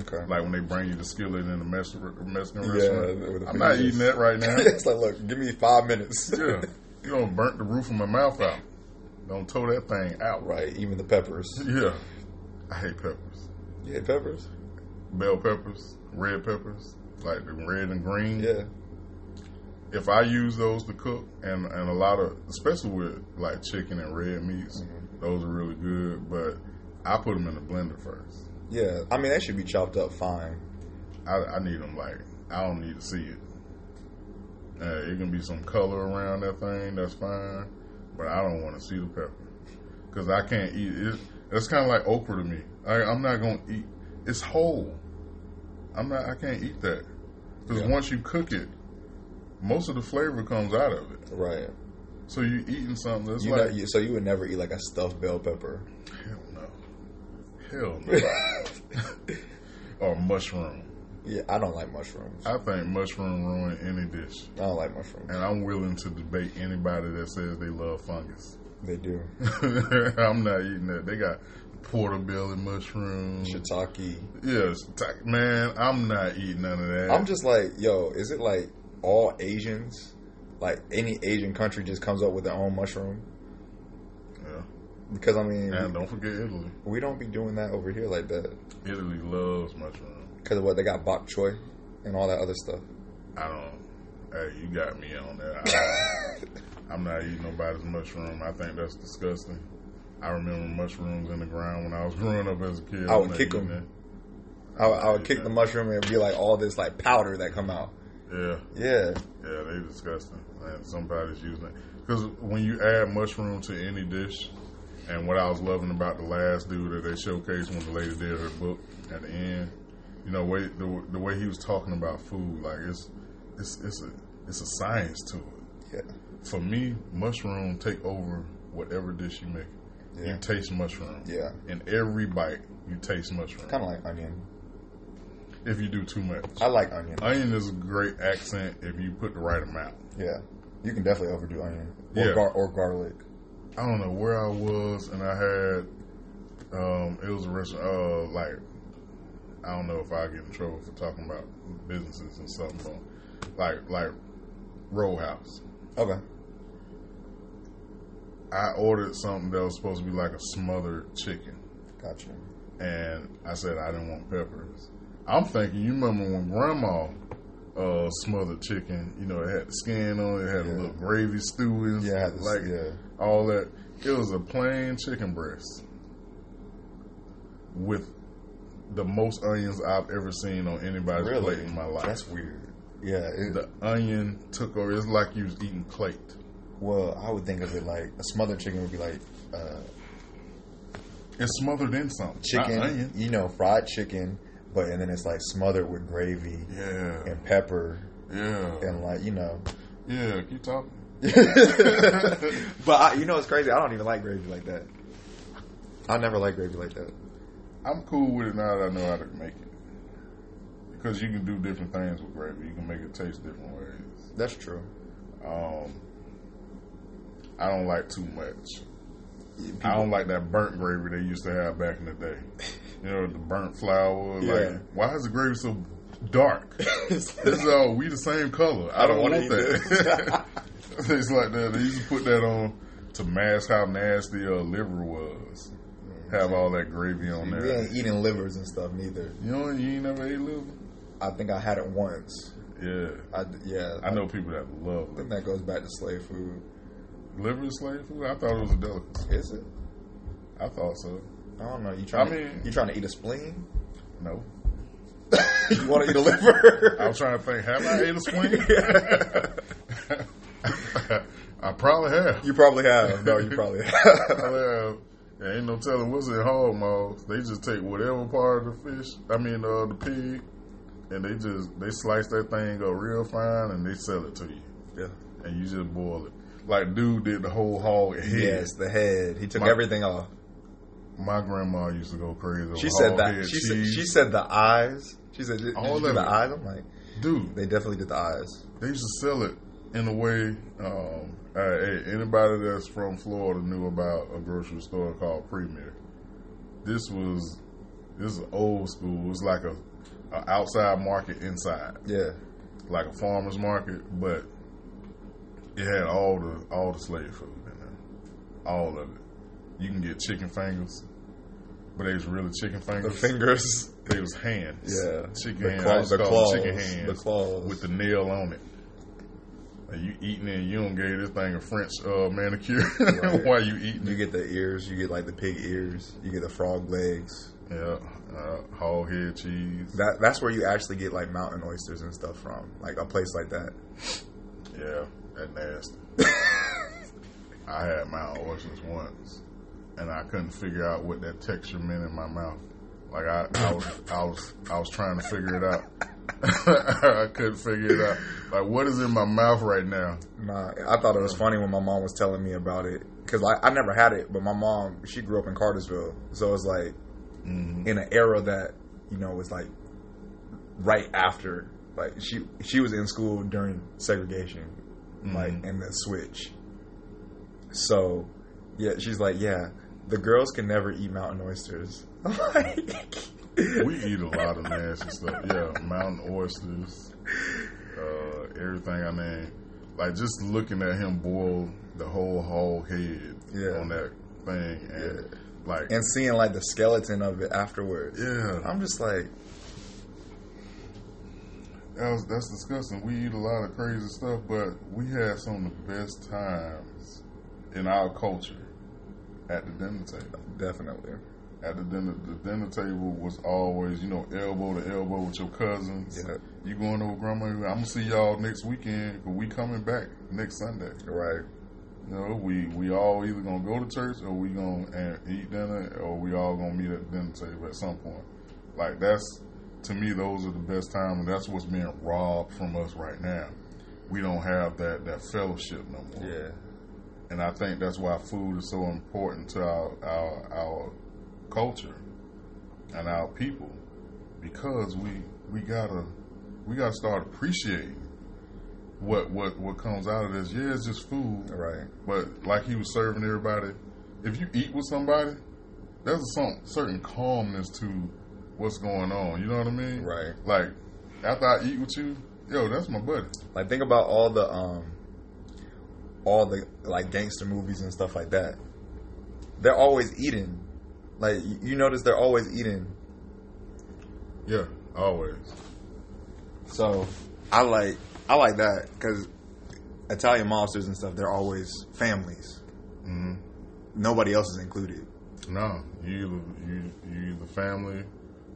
Okay. Like when they bring you the skillet in the Mexican, Yeah, restaurant. I'm not eating that right now. it's like, look, give me five minutes. yeah, you don't burnt the roof of my mouth out. Don't tow that thing out. Right. Even the peppers. Yeah, I hate peppers. You hate peppers? Bell peppers, red peppers, like the red and green. Yeah. if I use those to cook, and and a lot of, especially with like chicken and red meats, Mm-hmm. those are really good. But I put them in the blender first. Yeah. I mean, they should be chopped up fine. I, I need them like I don't need to see it. Uh, it can be some color around that thing, that's fine. But I don't want to see the pepper because I can't eat it. It's kind of like okra to me. I, I'm not gonna eat. It's whole. I'm not. I can't eat that because Yeah. once you cook it, most of the flavor comes out of it. Right. So you eating something that's You like know, so you would never eat like a stuffed bell pepper. hell no, hell no, or mushroom. Yeah, I don't like mushrooms. I think mushroom ruin any dish, I don't like mushrooms. and I'm willing to debate anybody that says they love fungus. They do. I'm not eating that. They got portobello mushroom. Shiitake. Yes, man, I'm not eating none of that. I'm just like, yo, is it like all Asians? Like any Asian country just comes up with their own mushroom? yeah. Because I mean, And don't forget Italy. we don't be doing that over here like that. Italy loves mushroom. Because of what they got bok choy and all that other stuff. I don't. Hey, you got me on that. I, I'm not eating nobody's mushroom. I think that's disgusting. I remember mushrooms in the ground when I was growing up as a kid. I would kick eating 'em. I, I would kick the mushroom and it'd be like all this like powder that come out. Yeah. Yeah, Yeah, they disgusting. And somebody's using it because when you add mushroom to any dish, and what I was loving about the last dude that they showcased when the lady did her book at the end, you know, way the, the way he was talking about food, like it's it's it's a it's a science to it. yeah, For me, mushroom take over whatever dish you make. Yeah. You taste mushroom. yeah. In every bite, you taste mushroom. Kind of like onion. If you do too much, I like onion. onion is a great accent if you put the right amount. Yeah, you can definitely overdo onion or Yeah. gar- or garlic. I don't know where I was, and I had um, it was a restaurant. Uh, like I don't know if I get in trouble for talking about businesses and stuff, but like like Roll House. Okay. I ordered something that was supposed to be like a smothered chicken, Gotcha. and I said I didn't want peppers. I'm thinking, you remember when Grandma uh, smothered chicken? You know, it had the skin on it, it had Yeah. a little gravy stew, and Yeah, this- like yeah. all that. It was a plain chicken breast with the most onions I've ever seen on anybody's Really? plate in my life. That's weird. Yeah. It, the onion took over. It's like you was eating plate. well, I would think of it like a smothered chicken would be like uh, It's smothered in something. chicken, you know, fried chicken, but and then it's like smothered with gravy Yeah. and pepper Yeah. and like you know. Yeah. Keep talking. but I, you know, it's crazy. I don't even like gravy like that. I never like gravy like that. I'm cool with it now that I know how to make it. Because you can do different things with gravy. You can make it taste different ways. That's true. Um, I don't like too much. I don't like that burnt gravy they used to have back in the day. You know, the burnt flour. Yeah. Like, why is the gravy so dark? it's all we the same color. I, don't, wanna want that. it's like that. They used to put that on to mask how nasty a liver was. Have all that gravy on We there. ain't eating livers and stuff neither. You know, you ain't never ate liver. I think I had it once. Yeah, I, yeah, I know people that love I think that goes back to slave food. Liver is slave food. I thought it was a delicacy. Is it? I thought so. I don't know. You trying? I mean- you trying to eat a spleen? No, you want to eat a liver? I was trying to think. Have I ate a spleen? I probably have. you probably have. No, you probably I have. There ain't no telling what's in hog maws. They just take whatever part of the fish, I mean uh, the pig, and they just they slice that thing up real fine and they sell it to you, yeah. and you just boil it. Like dude did the whole hog head. Yes, the head. He took My- everything off. My grandma used to go crazy. She over said that. She said, she said the eyes. She said, did, All did you do of the eyes? I'm like, dude, They definitely did the eyes. they used to sell it in a way. Um, uh, hey, anybody that's from Florida knew about a grocery store called Premier. This was this is old school. It was like a, a outside market inside, Yeah. like a farmer's market, but it had all the all the slave food in there, all of it. You can get chicken fingers, but they was really chicken fingers. The fingers. They was hands. Yeah. chicken The hands. claw- I used to the claws. chicken hands. The claws. with the nail on it. Like you eating it, you don't gave this thing a French uh, manicure Right. while you eating You get the ears. You get like the pig ears. You get the frog legs. Yeah, uh, hog head cheese. That that's where you actually get like mountain oysters and stuff from. Like a place like that. Yeah, that nasty. I had mountain oysters once, and I couldn't figure out what that texture meant in my mouth. Like I, I was, I was, I was trying to figure it out. I couldn't figure it out. Like, what is in my mouth right now? Nah, I thought it was funny when my mom was telling me about it because I, I never had it, but my mom she grew up in Cartersville, so it's like Mm-hmm. in an era that you know was like right after like she she was in school during segregation, like Mhm. and the switch. So yeah, she's like, yeah, the girls can never eat mountain oysters. We eat a lot of nasty stuff. Yeah, mountain oysters, uh, everything. I mean, like just looking at him boil the whole whole head Yeah. on that thing, and like, and seeing like the skeleton of it afterwards. yeah, I'm just like, that was, that's disgusting. We eat a lot of crazy stuff, but we had some of the best times in our culture at the dinner table. definitely. At the dinner, the dinner table was always, you know, elbow to elbow with your cousins. Yeah. You going over grandma? I'm gonna see y'all next weekend. Cause we coming back next Sunday. Right. You know, we we all either gonna go to church or we gonna eat dinner or we all gonna meet at the dinner table at some point. Like that's to me, those are the best times, and that's what's being robbed from us right now. We don't have that that fellowship no more. Yeah. And I think that's why food is so important to our our, our culture and our people because we we gotta we gotta start appreciating what what what comes out of this. Yeah, it's just food, Right. but like he was serving everybody. If you eat with somebody, there's a some certain calmness to what's going on. You know what I mean? Right. Like after I eat with you, yo, that's my buddy. Like think about all the um all the like gangster movies and stuff like that. They're always eating. Like you- notice they're always eating. Yeah, always. So I like I like that because Italian mobsters and stuff they're always families. hmm Nobody else is included. No, you either you you either family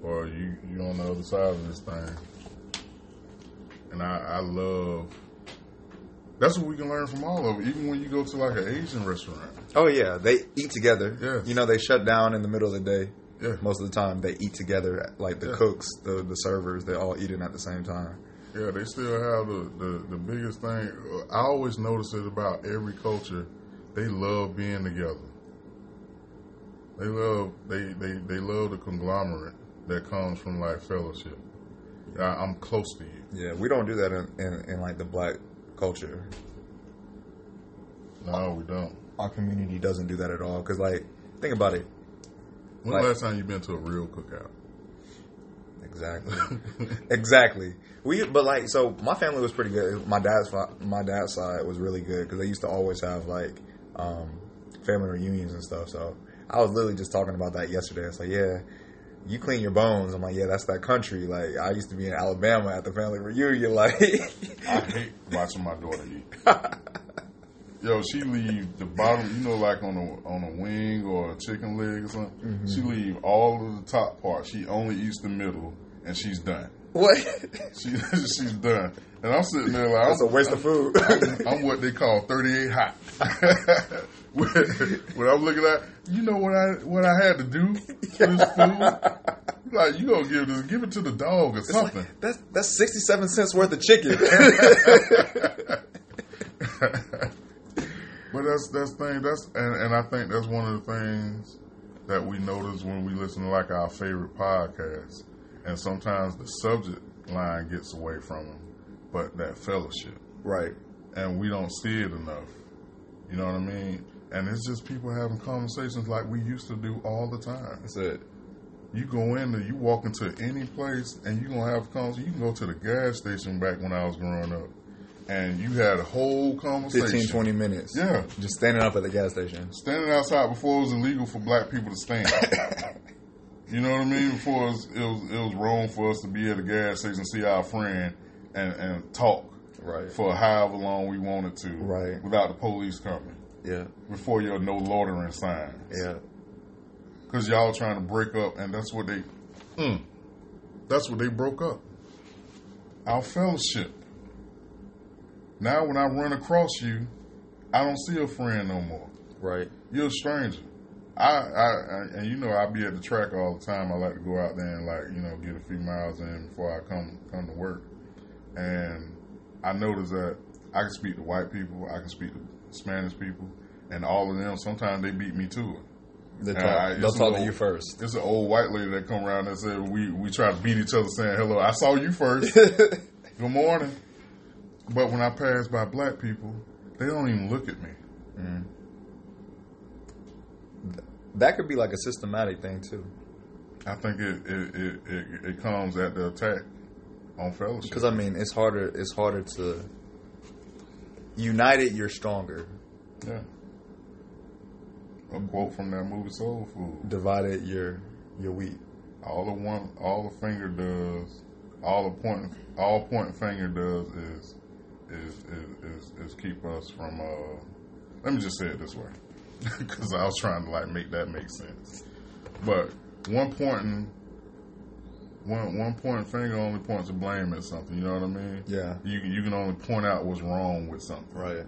or you you on the other side of this thing. And I, I love that's what we can learn from all of it. Even when you go to like an Asian restaurant. Oh yeah, they eat together. Yes. You know they shut down in the middle of the day. Yeah. Most of the time they eat together. Like the Yeah. cooks, the the servers, they're all eating at the same time. Yeah, they still have the, the, the biggest thing. I always notice it about every culture. They love being together. They love they, they, they love the conglomerate that comes from like fellowship. I, I'm close to you. Yeah, we don't do that in, in, in like the black culture. No, we don't. Our community doesn't do that at all. Cause like, think about it. When Like- the last time you been to a real cookout? Exactly. exactly. We, but like, so my family was pretty good. My dad's my dad's side was really good because they used to always have like um, family reunions and stuff. So I was literally just talking about that yesterday. It's like, yeah, you clean your bones. I'm like, yeah, that's that country. Like I used to be in Alabama at the family reunion. Like, I hate watching my daughter eat. Yo, she leave the bottom, you know, like on a on a wing or a chicken leg or something. She mm-hmm. leave all of the top part. She only eats the middle, and she's done. What? She she's done. And I'm sitting there like That's a I'm, waste of food. I'm, I'm what they call 38 hot. when, when I'm looking at, you know what I what I had to do for this food. Like you gonna give this, give it to the dog or something. that's that's sixty seven cents worth of chicken. But that's that's thing that's and, and I think that's one of the things that we notice when we listen to like our favorite podcasts. And sometimes the subject line gets away from them, but that fellowship, Right. and we don't see it enough. You know what I mean? And it's just people having conversations like we used to do all the time. That's it. You go in there, you walk into any place, and you gonna have a conversation. You can go to the gas station back when I was growing up, and you had a whole conversation. 15, 20 minutes. Yeah. Just standing up at the gas station. standing outside before it was illegal for black people to stand. you know what I mean? Before it was, it was it was wrong for us to be at a gas station, see our friend, and and talk Right. for however long we wanted to, Right. Without the police coming. Yeah. Before your no loitering signs, Yeah. because y'all trying to break up, and that's what they, mm, that's what they broke up. Our fellowship. Now, when I run across you, I don't see a friend no more. Right. You're a stranger. I, I, I and you know I be at the track all the time. I like to go out there and like you know get a few miles in before I come come to work. And I notice that I can speak to white people, I can speak to Spanish people, and all of them sometimes they beat me to it. They'll talk, I- they'll talk to you first. It's an old white lady that come around and said we we try to beat each other saying hello. I saw you first. Good morning. But when I pass by black people, they don't even look at me. Mm. That could be like a systematic thing too. I think it it, it, it, it comes at the attack on fellowship. Because I mean, it's harder. It's harder to united. You're stronger. yeah. A quote from that movie Soul Food. Divided. You're you're weak. All the one all the finger does all the point all point finger does is is is, is, is keep us from uh let me just say it this way. Because I was trying to like make that make sense. But one pointing one one point finger only points to blame at something, you know what I mean? Yeah. You can- you can only point out what's wrong with something. Right.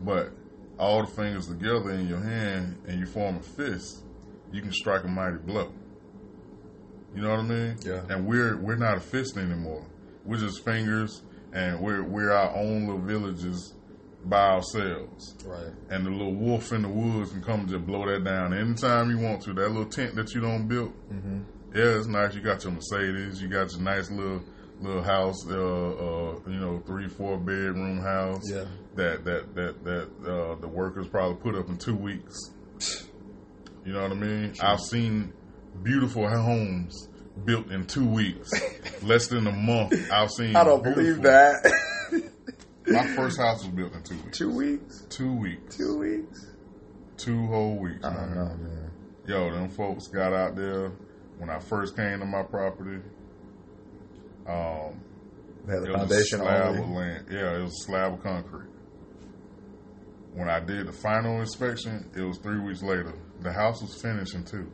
But all the fingers together in your hand and you form a fist, you can strike a mighty blow. You know what I mean? Yeah. And we're we're not a fist anymore. We're just fingers and we're we're our own little villages by ourselves. Right. And the little wolf in the woods can come and just blow that down anytime you want to. That little tent that you don't build. Mm-hmm. Yeah, it's nice. You got your Mercedes. You got your nice little little house. Uh, uh, you know, three four bedroom house. Yeah. That that that that uh, the workers probably put up in two weeks. You know what I mean? I've seen beautiful homes built in two weeks, less than a month. I've seen. I don't believe that. My first house was built in two weeks. Two weeks. Two weeks. Two weeks. Two whole weeks. I man. know, man. Yo, them folks got out there when I first came to my property. Um, They had the was foundation a slab only. of land. Yeah, it was a slab of concrete. When I did the final inspection, it was three weeks later. The house was finished in two.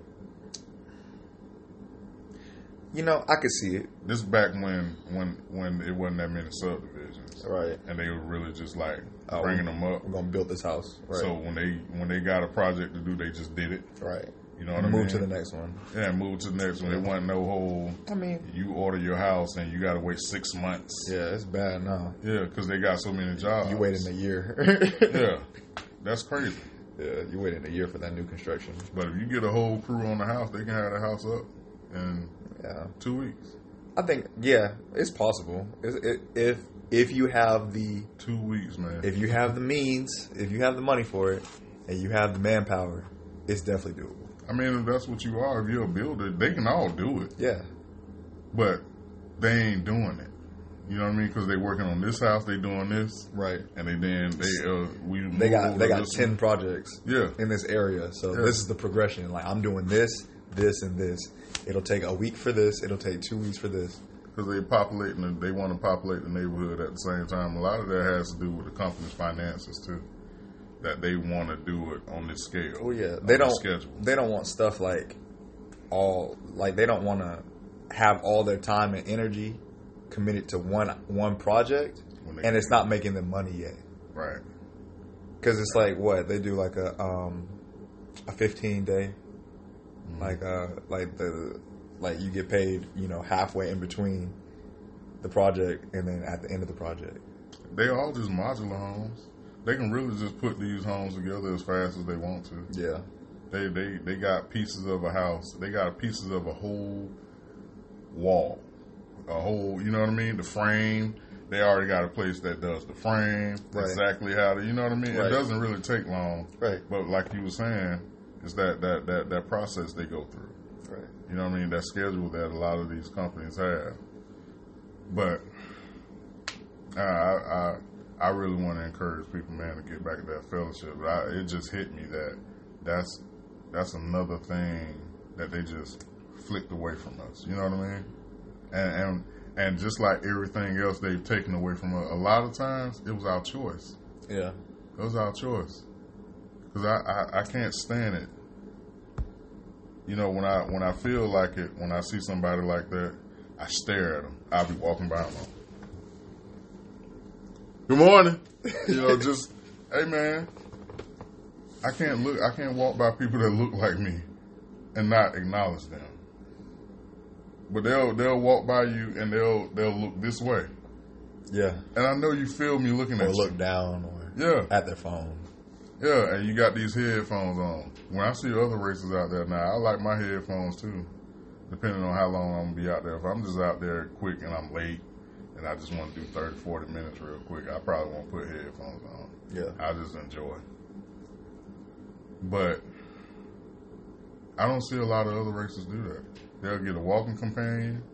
You know, I could see it. This back when when when it wasn't that many subdivisions, Right. and they were really just like Oh, bringing them up. We're gonna build this house. Right. So when they when they got a project to do, they just did it. right. You know what I mean? Move to the next one. Yeah, move to the next one. It wasn't no whole. I mean, You order your house and you got to wait six months. yeah, it's bad now. Yeah, because they got so many jobs. You waiting a year. Yeah, that's crazy. Yeah, you waiting a year for that new construction. But if you get a whole crew on the house, they can have the house up in Yeah. two weeks. I think yeah, it's possible. It's, it, if if you have the Two weeks, man. if you have the means, if you have the money for it, and you have the manpower, it's definitely doable. I mean, if that's what you are, if you're a builder, they can all do it. Yeah. But they ain't doing it. You know what I mean? Because they working on this house, they doing this, Right. and they then they uh we They got they got ten one. projects Yeah, in this area, so Yeah. this is the progression. Like I'm doing this, this, and this. It'll take a week for this. It'll take two weeks for this. Because they populating, the, they want to populate the neighborhood at the same time. A lot of that has to do with the company's finances too. That they want to do it on this scale. Oh yeah, they don't. schedule. They don't want stuff like all like they don't want to have all their time and energy committed to one one project, and it's not making them money yet. right. Because it's like what they do, like a um a fifteen day, Mm-hmm. like uh like the like you get paid, you know, halfway in between the project and then at the end of the project. They all just modular homes. They can really just put these homes together as fast as they want to. Yeah, They they they got pieces of a house. They got pieces of a whole wall a whole, you know what I mean? The frame. They already got a place that does the frame Right. exactly how to, you know what I mean? Right. It doesn't really take long, Right. but like you were saying, it's that that that that process they go through. You know what I mean? That schedule that a lot of these companies have. But I I I, I really want to encourage people, man, to get back to that fellowship. But I, it just hit me that that's that's another thing that they just flicked away from us. You know what I mean? And and and just like everything else they've taken away from us, a lot of times it was our choice. Yeah. It was our choice. Because I, I, I can't stand it. You know, when I when I feel like it, when I see somebody like that, I stare at them. I'll be walking by them. Good morning. You know, just hey man. I can't look. I can't walk by people that look like me and not acknowledge them. But they'll they'll walk by you and they'll they'll look this way, Yeah. and I know you feel me looking Or at you. look down or Yeah. at their phone. Yeah, and you got these headphones on. When I see other races out there now, I like my headphones too, depending on how long I'm gonna be out there. If I'm just out there quick and I'm late and I just want to do 30, 40 minutes real quick, I probably won't put headphones on. Yeah. I just enjoy. But I don't see a lot of other races do that. They'll get a walking companion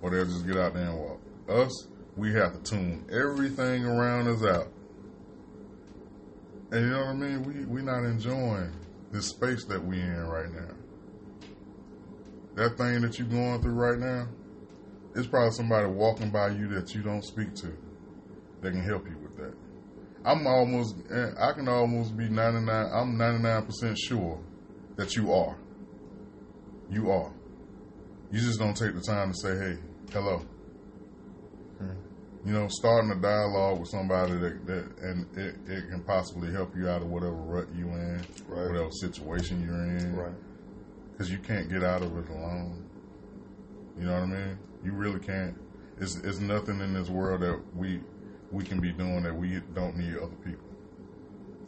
or they'll just get out there and walk. Us, we have to tune everything around us out. And you know what I mean? We we not enjoying this space that we in right now. That thing that you're going through right now, it's probably somebody walking by you that you don't speak to that can help you with that. I'm almost, eh, I can almost be 99, I'm 99% sure that you are. You are. You just don't take the time to say, hey, hello. You know, starting a dialogue with somebody that, that and it, it can possibly help you out of whatever rut you're in, Right. whatever situation you're in. Right. Because you can't get out of it alone. You know what I mean? You really can't. It's, it's nothing in this world that we we can be doing that we don't need other people.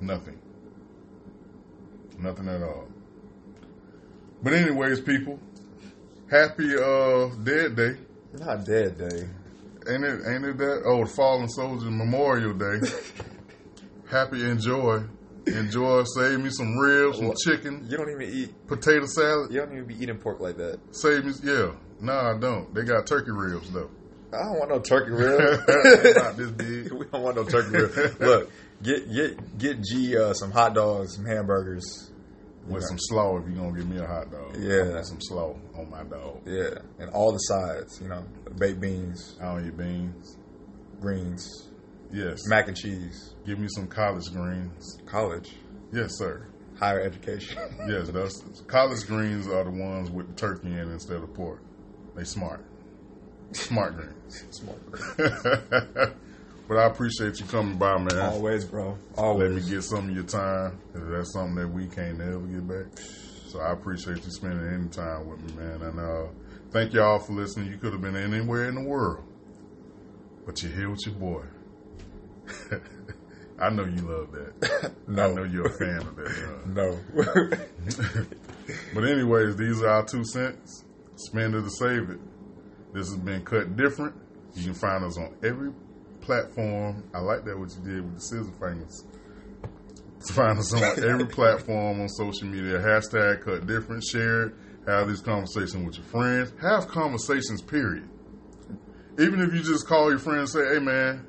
Nothing. Nothing at all. But anyways, people, happy uh Dead Day. Not dead day. Ain't it ain't it that oh Fallen Soldier Memorial Day. happy enjoy. Enjoy, save me some ribs, some chicken, You don't even eat. potato salad. You don't even be eating pork like that. Save me, yeah. No, I don't. They got turkey ribs though. I don't want no turkey ribs Not this big. we don't want no turkey rib. Look, get get get G uh, some hot dogs, some hamburgers. With some slaw, if you're gonna give me a hot dog, Yeah. Some slaw on my dog. Yeah, and all the sides. You know, baked beans, I don't eat beans. greens, Yes, mac and cheese, give me some collard greens. college, Yes, sir. higher education. Yes, that's collard greens are the ones with the turkey in instead of pork. They smart, smart greens. Smart. but I appreciate you coming by, man. Always, bro. Always. Let me get some of your time. that's something that we can't ever get back. So I appreciate you spending any time with me, man. And uh, thank y'all for listening. You could have been anywhere in the world, but you're here with your boy. I know you love that. No. I know you're a fan of that. No. But anyways, these are our two cents. Spend it or save it. This has been cut different. You can find us on every platform. I like that what you did with the scissor fingers. Find us on every platform on social media. Hashtag cut different. Share it. Have these conversations with your friends. Have conversations, period. Even if you just call your friend and say, hey man,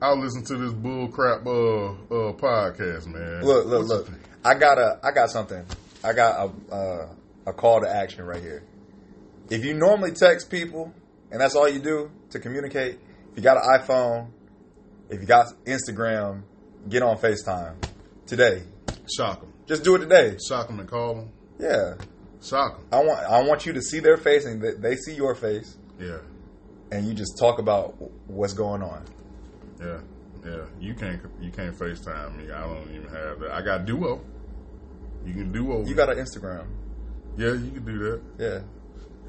I'll listen to this bull crap uh, uh, podcast, man. look, look, look. think? I got a, I got something. I got a, uh, a call to action right here. If you normally text people and that's all you do to communicate, if you got an iPhone, if you got Instagram, get on FaceTime today. Shock them. Just do it today. Shock them and call them. Yeah. Shock them. I want I want you to see their face and they see your face Yeah. and you just talk about what's going on. Yeah, yeah. You can't you can't FaceTime me. I don't even have that. I got Duo. You can Duo. You got an Instagram. yeah. You can do that. Yeah.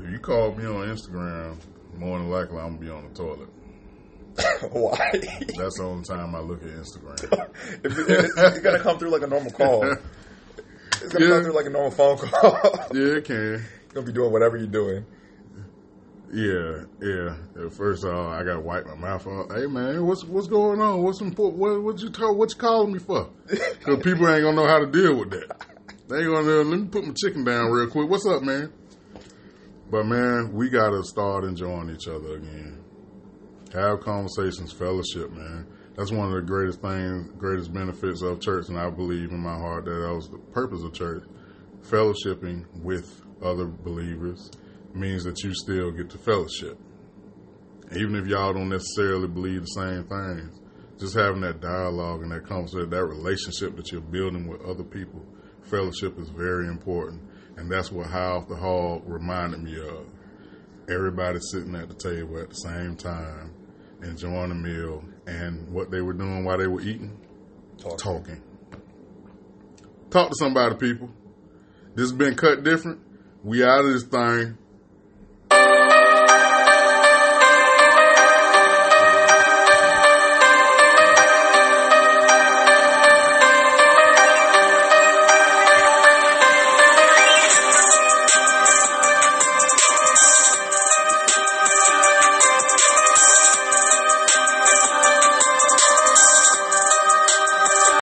If you call me on Instagram, more than likely I'm gonna be on the toilet. Why? That's the only time I look at Instagram. if it- it's, it's gonna come through like a normal call. It's gonna Yeah. come through like a normal phone call. yeah, it can. You're gonna be doing whatever you're doing. Yeah, yeah. First, uh, I got to wipe my mouth off. Hey, man, what's what's going on? What's important? What, what you talk, What you calling me for? Because people ain't gonna know how to deal with that. They ain't gonna. Let me put my chicken down real quick. What's up, man? But man, we gotta start enjoying each other again. Have conversations, fellowship, man. That's one of the greatest things, greatest benefits of church, and I believe in my heart that that was the purpose of church. Fellowshipping with other believers means that you still get to fellowship. Even if y'all don't necessarily believe the same things, just having that dialogue and that conversation, that relationship that you're building with other people, fellowship is very important. And that's what High on the Hog reminded me of. Everybody sitting at the table at the same time, enjoying the meal, and what they were doing while they were eating, Talking. talking. Talk to somebody, people. This has been cut different. We out of this thing.